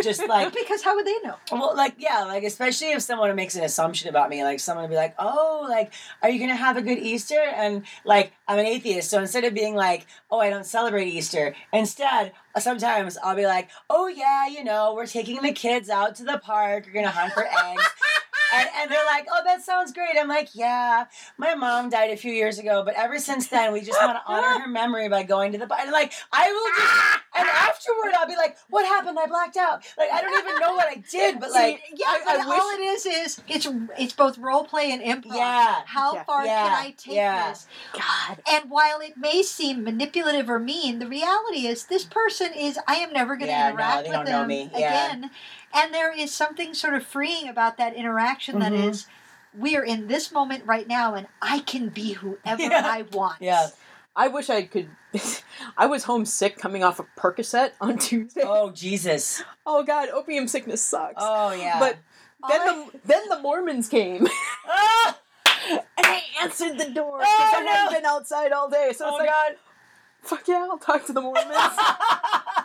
G: just like
A: Because how would they know?
G: well, like yeah, like especially if someone makes an assumption about me, like someone would be like, "Oh, like, are you gonna have a good Easter?" And like, I'm an atheist, so instead of being like, "Oh, I don't celebrate Easter," instead, sometimes I'll be like, "Oh yeah, you know, we're taking the kids out to the park. We're gonna hunt for eggs." And, and they're like, oh, that sounds great. I'm like, yeah, my mom died a few years ago, but ever since then, we just want to honor her memory by going to the. And like, I will just, and afterward, I'll be like, what happened? I blacked out. Like, I don't even know what I did, but like,
A: yeah,
G: I,
A: but
G: I wish.
A: all it is is it's it's both role play and improv.
G: Yeah.
A: How
B: Yeah.
A: far
G: Yeah.
A: can I take
G: Yeah.
A: this? God. And while it may seem manipulative or mean, the reality is this person is I am never going to
G: Yeah, no,
A: interact
G: they
A: with
G: don't know
A: them
G: me. Yeah.
A: again. And there is something sort of freeing about that interaction that
G: Mhm.
A: is we are in this moment right now and I can be whoever
G: Yeah.
A: I want.
G: Yeah.
B: I wish I could. I was homesick coming off of Percocet on Tuesday.
G: Oh, Jesus.
B: Oh God, opium sickness sucks.
G: Oh, yeah.
B: But then
A: All
B: the then the Mormons came
G: Ah!
B: and I answered the door because
G: Oh,
B: I hadn't
G: no.
B: been outside all day. So
G: Oh,
B: it's like,
G: God.
B: Fuck yeah, I'll talk to the Mormons.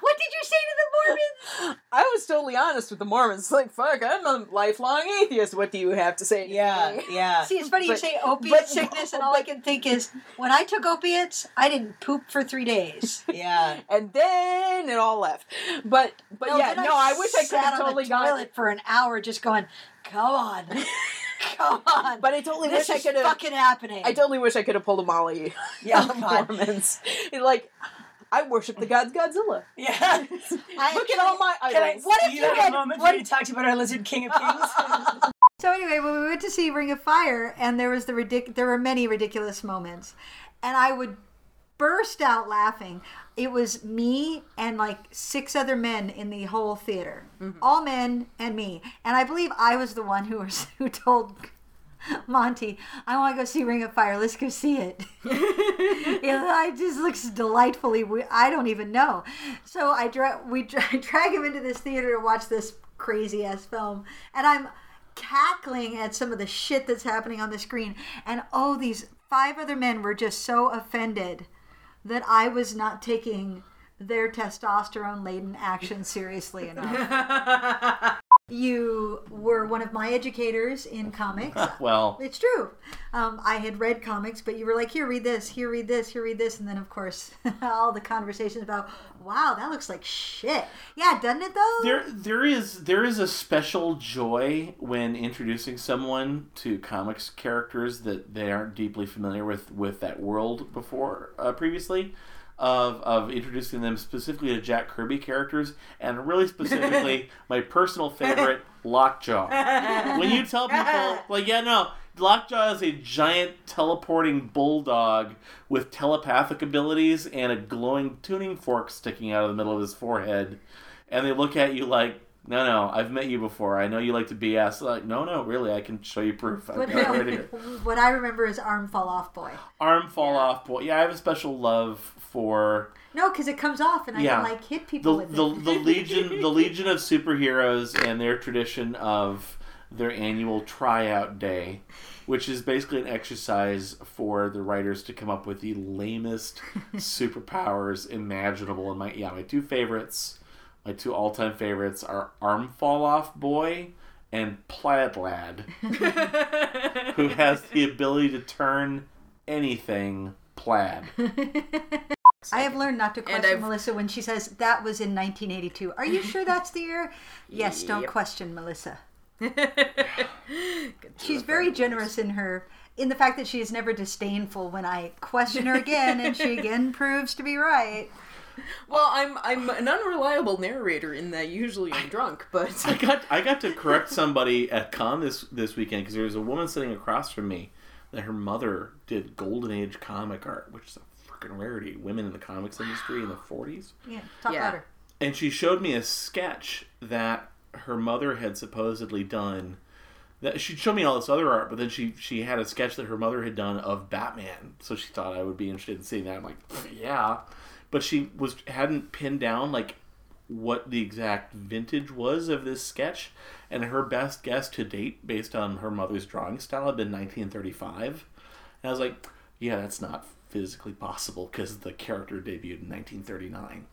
A: What did you say to the Mormons?
B: I was totally honest with the Mormons. It's like, fuck, I'm a lifelong atheist. What do you have to say? to
G: Yeah,
B: me?
G: yeah.
A: See, it's funny you say opiate
B: but-
A: sickness, and all I can think is when I took opiates, I didn't poop for three days.
G: Yeah.
B: And then it all left. But but yeah, no, I wish I could
A: sat
B: have
A: on
B: totally
A: the
B: gone.
A: toilet for an hour, just going, "Come on, come on."
B: But I totally
A: this
B: wish I could have.
A: fucking happening.
B: I totally wish I could have pulled a Molly.
G: Yeah,
B: on the
G: God.
B: Mormons. like, I worship the gods Godzilla.
G: Yeah.
A: I
B: Look at all my
G: Can I,
B: idols.
A: What if
G: do
A: you
G: have
A: had-
G: a moment
A: what-
G: where you talked about our lizard king of kings?
A: So anyway, when we went to see Ring of Fire, and there was the ridic- there were many ridiculous moments, and I would burst out laughing. It was me and like six other men in the whole theater, mm-hmm. all men and me, and I believe I was the one who was who told. Monty, I want to go see Ring of Fire. Let's go see it. it just looks delightfully. we- I don't even know. So I dra- we dra- drag him into this theater to watch this crazy ass film, and I'm cackling at some of the shit that's happening on the screen. And oh, these five other men were just so offended that I was not taking their testosterone laden action seriously enough. you were one of my educators in comics.
C: Well,
A: It's true. Um, I had read comics, but you were like, here, read this, here, read this, here, read this. And then, of course, all the conversations about, wow, that looks like shit. Yeah, doesn't it, though?
C: there there is there is a special joy when introducing someone to comics characters that they aren't deeply familiar with with that world before uh, previously. Of of introducing them specifically to Jack Kirby characters, and really specifically my personal favorite, Lockjaw. When you tell people like, yeah, no, Lockjaw is a giant teleporting bulldog with telepathic abilities and a glowing tuning fork sticking out of the middle of his forehead, and they look at you like. No, no, I've met you before. I know you like to BS. Like, no, no, really, I can show you proof. I've
A: What,
C: got it right here.
A: what I remember is arm fall off boy.
C: Arm fall off boy. Yeah, I have a special love for
A: No, because it comes off and I
C: Yeah.
A: can like hit people
C: the
A: with
C: the,
A: it.
C: the legion the legion of superheroes and their tradition of their annual tryout day, which is basically an exercise for the writers to come up with the lamest superpowers imaginable. And my yeah, my two favorites, my two all time favorites are Arm Fall Off Boy and Plaid Lad, who has the ability to turn anything plaid.
A: I have learned not to question Melissa when she says that was in 1982. Are you sure that's the year? Yes, don't
B: Yep.
A: question Melissa. She's very generous in her in the fact that she is never disdainful when I question her again and she again proves to be right.
B: Well, I'm I'm an unreliable narrator in that usually I'm drunk, but
C: I got I got to correct somebody at con this this weekend because there was a woman sitting across from me that her mother did golden age comic art, which is a freaking rarity. Women in the comics industry in the forties,
A: Yeah, talk
B: Yeah.
A: louder.
C: and she showed me a sketch that her mother had supposedly done. That she showed me all this other art, but then she she had a sketch that her mother had done of Batman. So she thought I would be interested in seeing that. I'm like, yeah, but she was hadn't pinned down like what the exact vintage was of this sketch, and her best guess to date, based on her mother's drawing style, had been 1935. And I was like, yeah, that's not physically possible because the character debuted in 1939.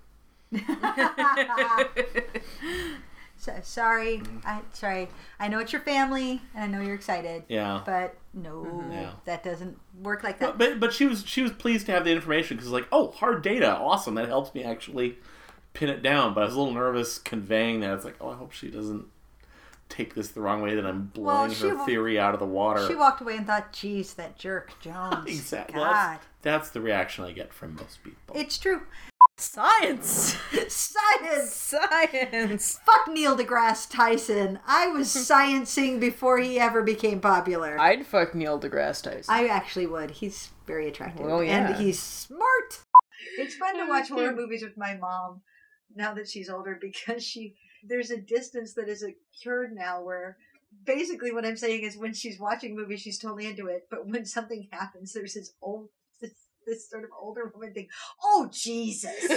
A: So, sorry, mm. I sorry. I know it's your family and I know you're excited,
C: Yeah.
A: but no, mm-hmm.
C: Yeah.
A: that doesn't work like that.
C: But, but but she was she was pleased to have the information because like oh hard data awesome that helps me actually pin it down but I was a little nervous conveying that it's like oh I hope she doesn't take this the wrong way that I'm blowing
A: she
C: her theory out of the water
A: She walked away and thought, "Geez, that jerk Jones."
C: exactly
A: God,
C: that's, that's the reaction I get from most people
A: it's true.
B: Science,
A: Science.
B: science.
A: Fuck Neil deGrasse Tyson. I was sciencing before he ever became popular. I,
B: I'd fuck Neil deGrasse Tyson.
A: I actually would. He's very attractive.
B: Well, yeah.
A: And he's smart. It's fun to watch horror movies with my mom now that she's older because she there's a distance that is occurred now where basically what I'm saying is when she's watching movies she's totally into it, but when something happens there's this old this, this sort of older woman thing. Oh Jesus.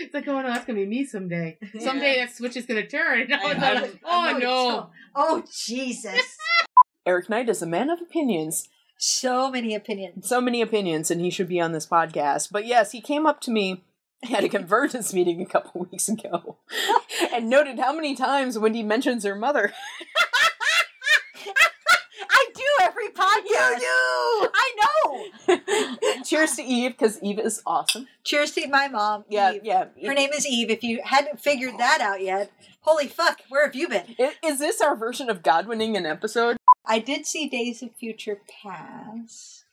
J: It's like, oh no, that's gonna be me someday. Someday that switch is gonna turn. Oh,
A: I
J: no.
A: know, I
J: oh no.
A: Oh Jesus.
D: Eric Knight is a man of opinions.
A: So many opinions.
D: So many opinions, and he should be on this podcast. But yes, he came up to me at a convergence meeting a couple weeks ago and noted how many times Wendy mentions her mother.
A: I do every podcast.
D: do!
A: I know.
D: Cheers to Eve, because Eve is awesome.
A: Cheers to my mom.
D: Yeah,
A: Eve.
D: yeah.
A: Her name is Eve. If you hadn't figured that out yet, holy fuck, where have you been?
D: I- Is this our version of God winning an episode?
A: I did see Days of Future Past.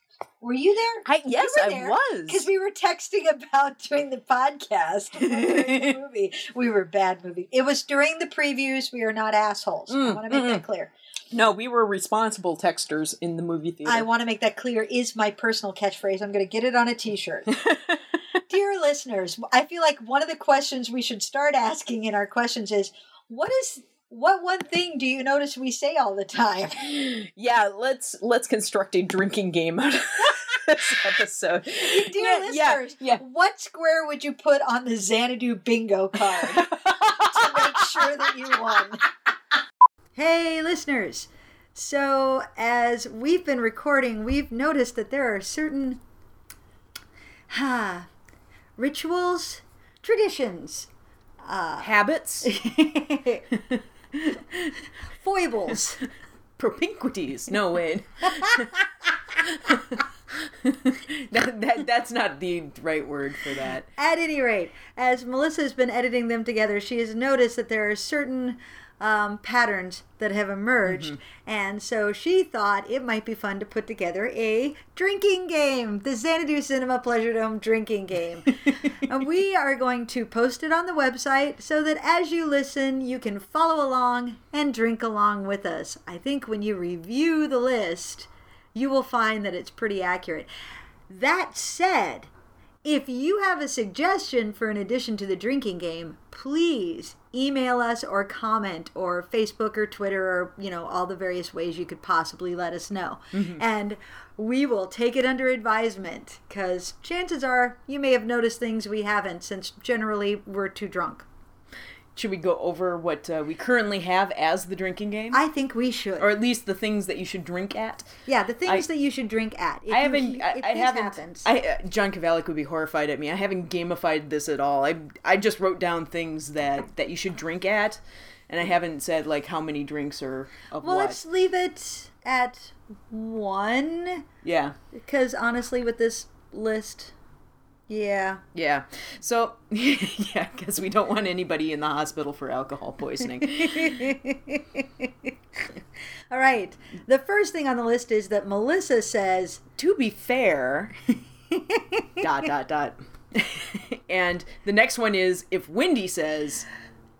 A: Were you there?
D: I yes,
A: were
D: I was.
A: Because we were texting about doing the podcast the movie. We were bad movie. It was during the previews. We are not assholes. I
D: Mm,
A: want to make
D: mm,
A: that clear.
D: No, we were responsible texters in the movie theater.
A: I want to make that clear is my personal catchphrase. I'm going to get it on a t-shirt. Dear listeners, I feel like one of the questions we should start asking in our questions is what is what one thing do you notice we say all the time?
D: yeah, let's let's construct a drinking game out of this episode.
A: Dear
D: Yeah, yeah,
A: listeners,
D: yeah.
A: what square would you put on the Xanadu bingo card to make sure that you won? Hey, listeners. So, as we've been recording, we've noticed that there are certain ha, rituals, traditions, uh,
B: Habits,
A: foibles.
B: propinquities. No wait. that, that That's not the right word for that.
A: At any rate, as Melissa has been editing them together, she has noticed that there are certain um, patterns that have emerged. And so she thought it might be fun to put together a drinking game, the Xanadu Cinema Pleasure Dome drinking game. and we are going to post it on the website so that as you listen, you can follow along and drink along with us. I think when you review the list, you will find that it's pretty accurate. That said, if you have a suggestion for an addition to the drinking game, please email us or comment or Facebook or Twitter or, you know, all the various ways you could possibly let us know. Mm-hmm. And we will take it under advisement because chances are you may have noticed things we haven't since generally we're too drunk.
B: Should we go over what uh, we currently have as the drinking game?
A: I think we should.
B: or at least the things that you should drink at?
A: yeah, the things
B: I-
A: that you should drink at. If
B: I haven't. I,
A: if
B: I
A: this
B: haven't.
A: happens.
B: I uh, John Kovalic would be horrified at me. I haven't gamified this at all. I I just wrote down things that that you should drink at, and I haven't said like how many drinks or of
A: well,
B: what.
A: let's leave it at one.
B: Yeah,
A: Because honestly, with this list, yeah.
B: yeah. So yeah, because we don't want anybody in the hospital for alcohol poisoning.
A: All right. The first thing on the list is that Melissa says,
B: to be fair, dot dot dot. and the next one is if Wendy says,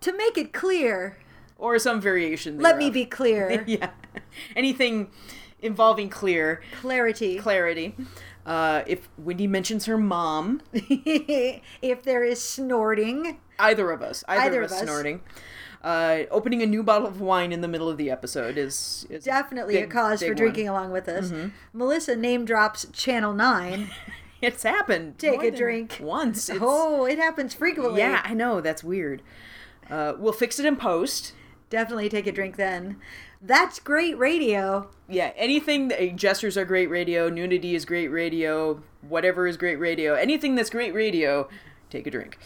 A: to make it clear,
B: or some variation.
A: let me be clear.
B: yeah. Anything involving clear
A: Clarity.
B: clarity. Uh, if Wendy mentions her mom,
A: if there is snorting,
B: either of us, either,
A: Either
B: of us,
A: of us.
B: snorting. Uh, opening a new bottle of wine in the middle of the episode is, is
A: definitely a
B: big-
A: cause for drinking
B: one.
A: along with us. Melissa name drops Channel 9.
B: It's happened.
A: Take a drink.
B: once. It's-
A: oh, it happens frequently.
B: yeah, I know that's weird. Uh, we'll fix it in post.
A: Definitely take a drink then. That's great radio.
B: Yeah, anything that eh, gestures are great radio, nudity is great radio, whatever is great radio, anything that's great radio, take a drink.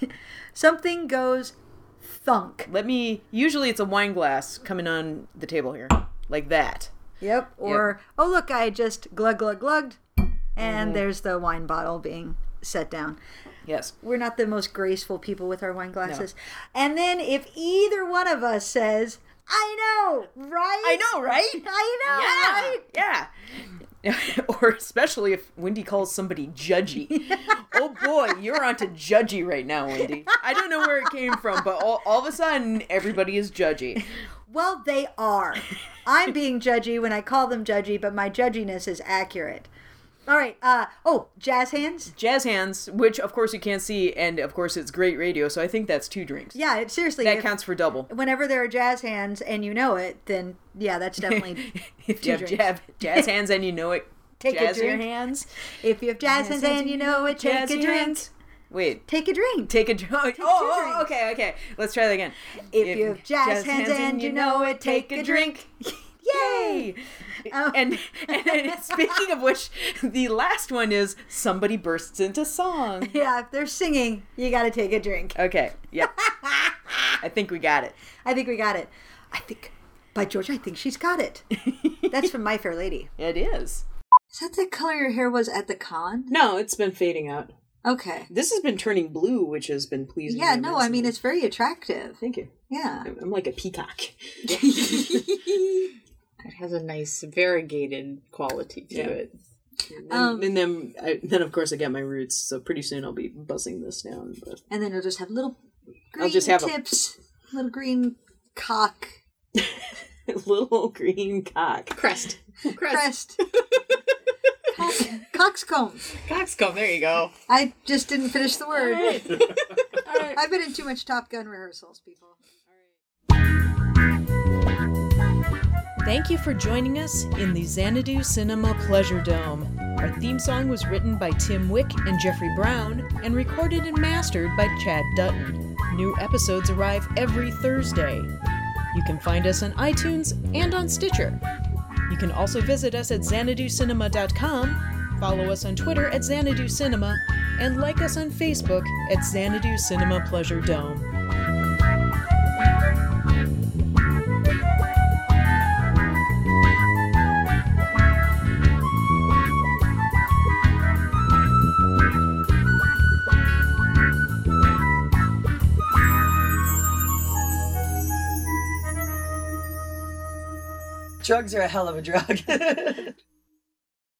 A: Something goes thunk.
B: Let me. Usually it's a wine glass coming on the table here, like that.
A: Yep. Or, oh, look, I just glug, glug, glugged. And mm-hmm. there's the wine bottle being set down.
B: Yes.
A: We're not the most graceful people with our wine glasses. And then if either one of us says, I know, right?
B: I know, right?
A: I know, right?
B: Yeah. or especially if Wendy calls somebody judgy. oh boy, you're onto judgy right now, Wendy. I don't know where it came from, but all, all of a sudden, everybody is judgy.
A: Well, they are. I'm being judgy when I call them judgy, but my judginess is accurate. All right. Uh oh, jazz hands.
B: Jazz hands, which of course you can't see, and of course it's great radio, so I think that's two drinks.
A: Yeah, it, seriously.
B: That
A: if-
B: counts for double.
A: Whenever there are jazz hands and you know it, then yeah, that's definitely.
B: if
A: two
B: you have
A: drinks.
B: jazz, jazz hands and you know it,
A: Take a
B: jazz your
A: drink.
B: hands.
A: if you have jazz hands and you know it, take
B: Jazz
A: a drink.
B: hands. Wait,
A: Take a drink.
B: take a drink. Oh, oh, okay, okay. Let's try that again.
A: If you have jazz hands and you know it, take a drink.
B: Yay!
A: Oh.
B: And, and speaking of which, the last one is somebody bursts into song.
A: Yeah, if they're singing, you got to take a drink.
B: Okay, yeah. I think we got it.
A: I think we got it. I think, by George, I think she's got it. That's from My Fair Lady.
B: It is.
A: Is that the color your hair was at the con?
B: No, it's been fading out.
A: Okay.
B: This has been turning blue, which has been pleasing.
A: Yeah, no, I mean, it's very attractive.
B: Thank you.
A: Yeah.
B: I'm I'm like a peacock.
J: It has a nice variegated quality to
B: Yeah.
J: it.
B: And,
A: Um,
B: and then, I, then of course, I get my roots. So pretty soon I'll be buzzing this down. But
A: And then it'll just have little green
B: I'll just have a-
A: tips, little green cock
B: little green cock.
J: Crest. Crest.
A: crest. Cock, coxcomb.
J: Coxcomb, there you go.
A: I just didn't finish the word. I've been in too much Top Gun rehearsals, people.
B: Thank you for joining us in the Xanadu Cinema Pleasure Dome. Our theme song was written by Tim Wick and Jeffrey Brown and recorded and mastered by Chad Dutton. New episodes arrive every Thursday. You can find us on iTunes and on Stitcher. You can also visit us at xanaducinema.com, follow us on Twitter at Xanadu Cinema, and like us on Facebook at Xanadu Cinema Pleasure Dome.
G: Drugs are a hell of a drug.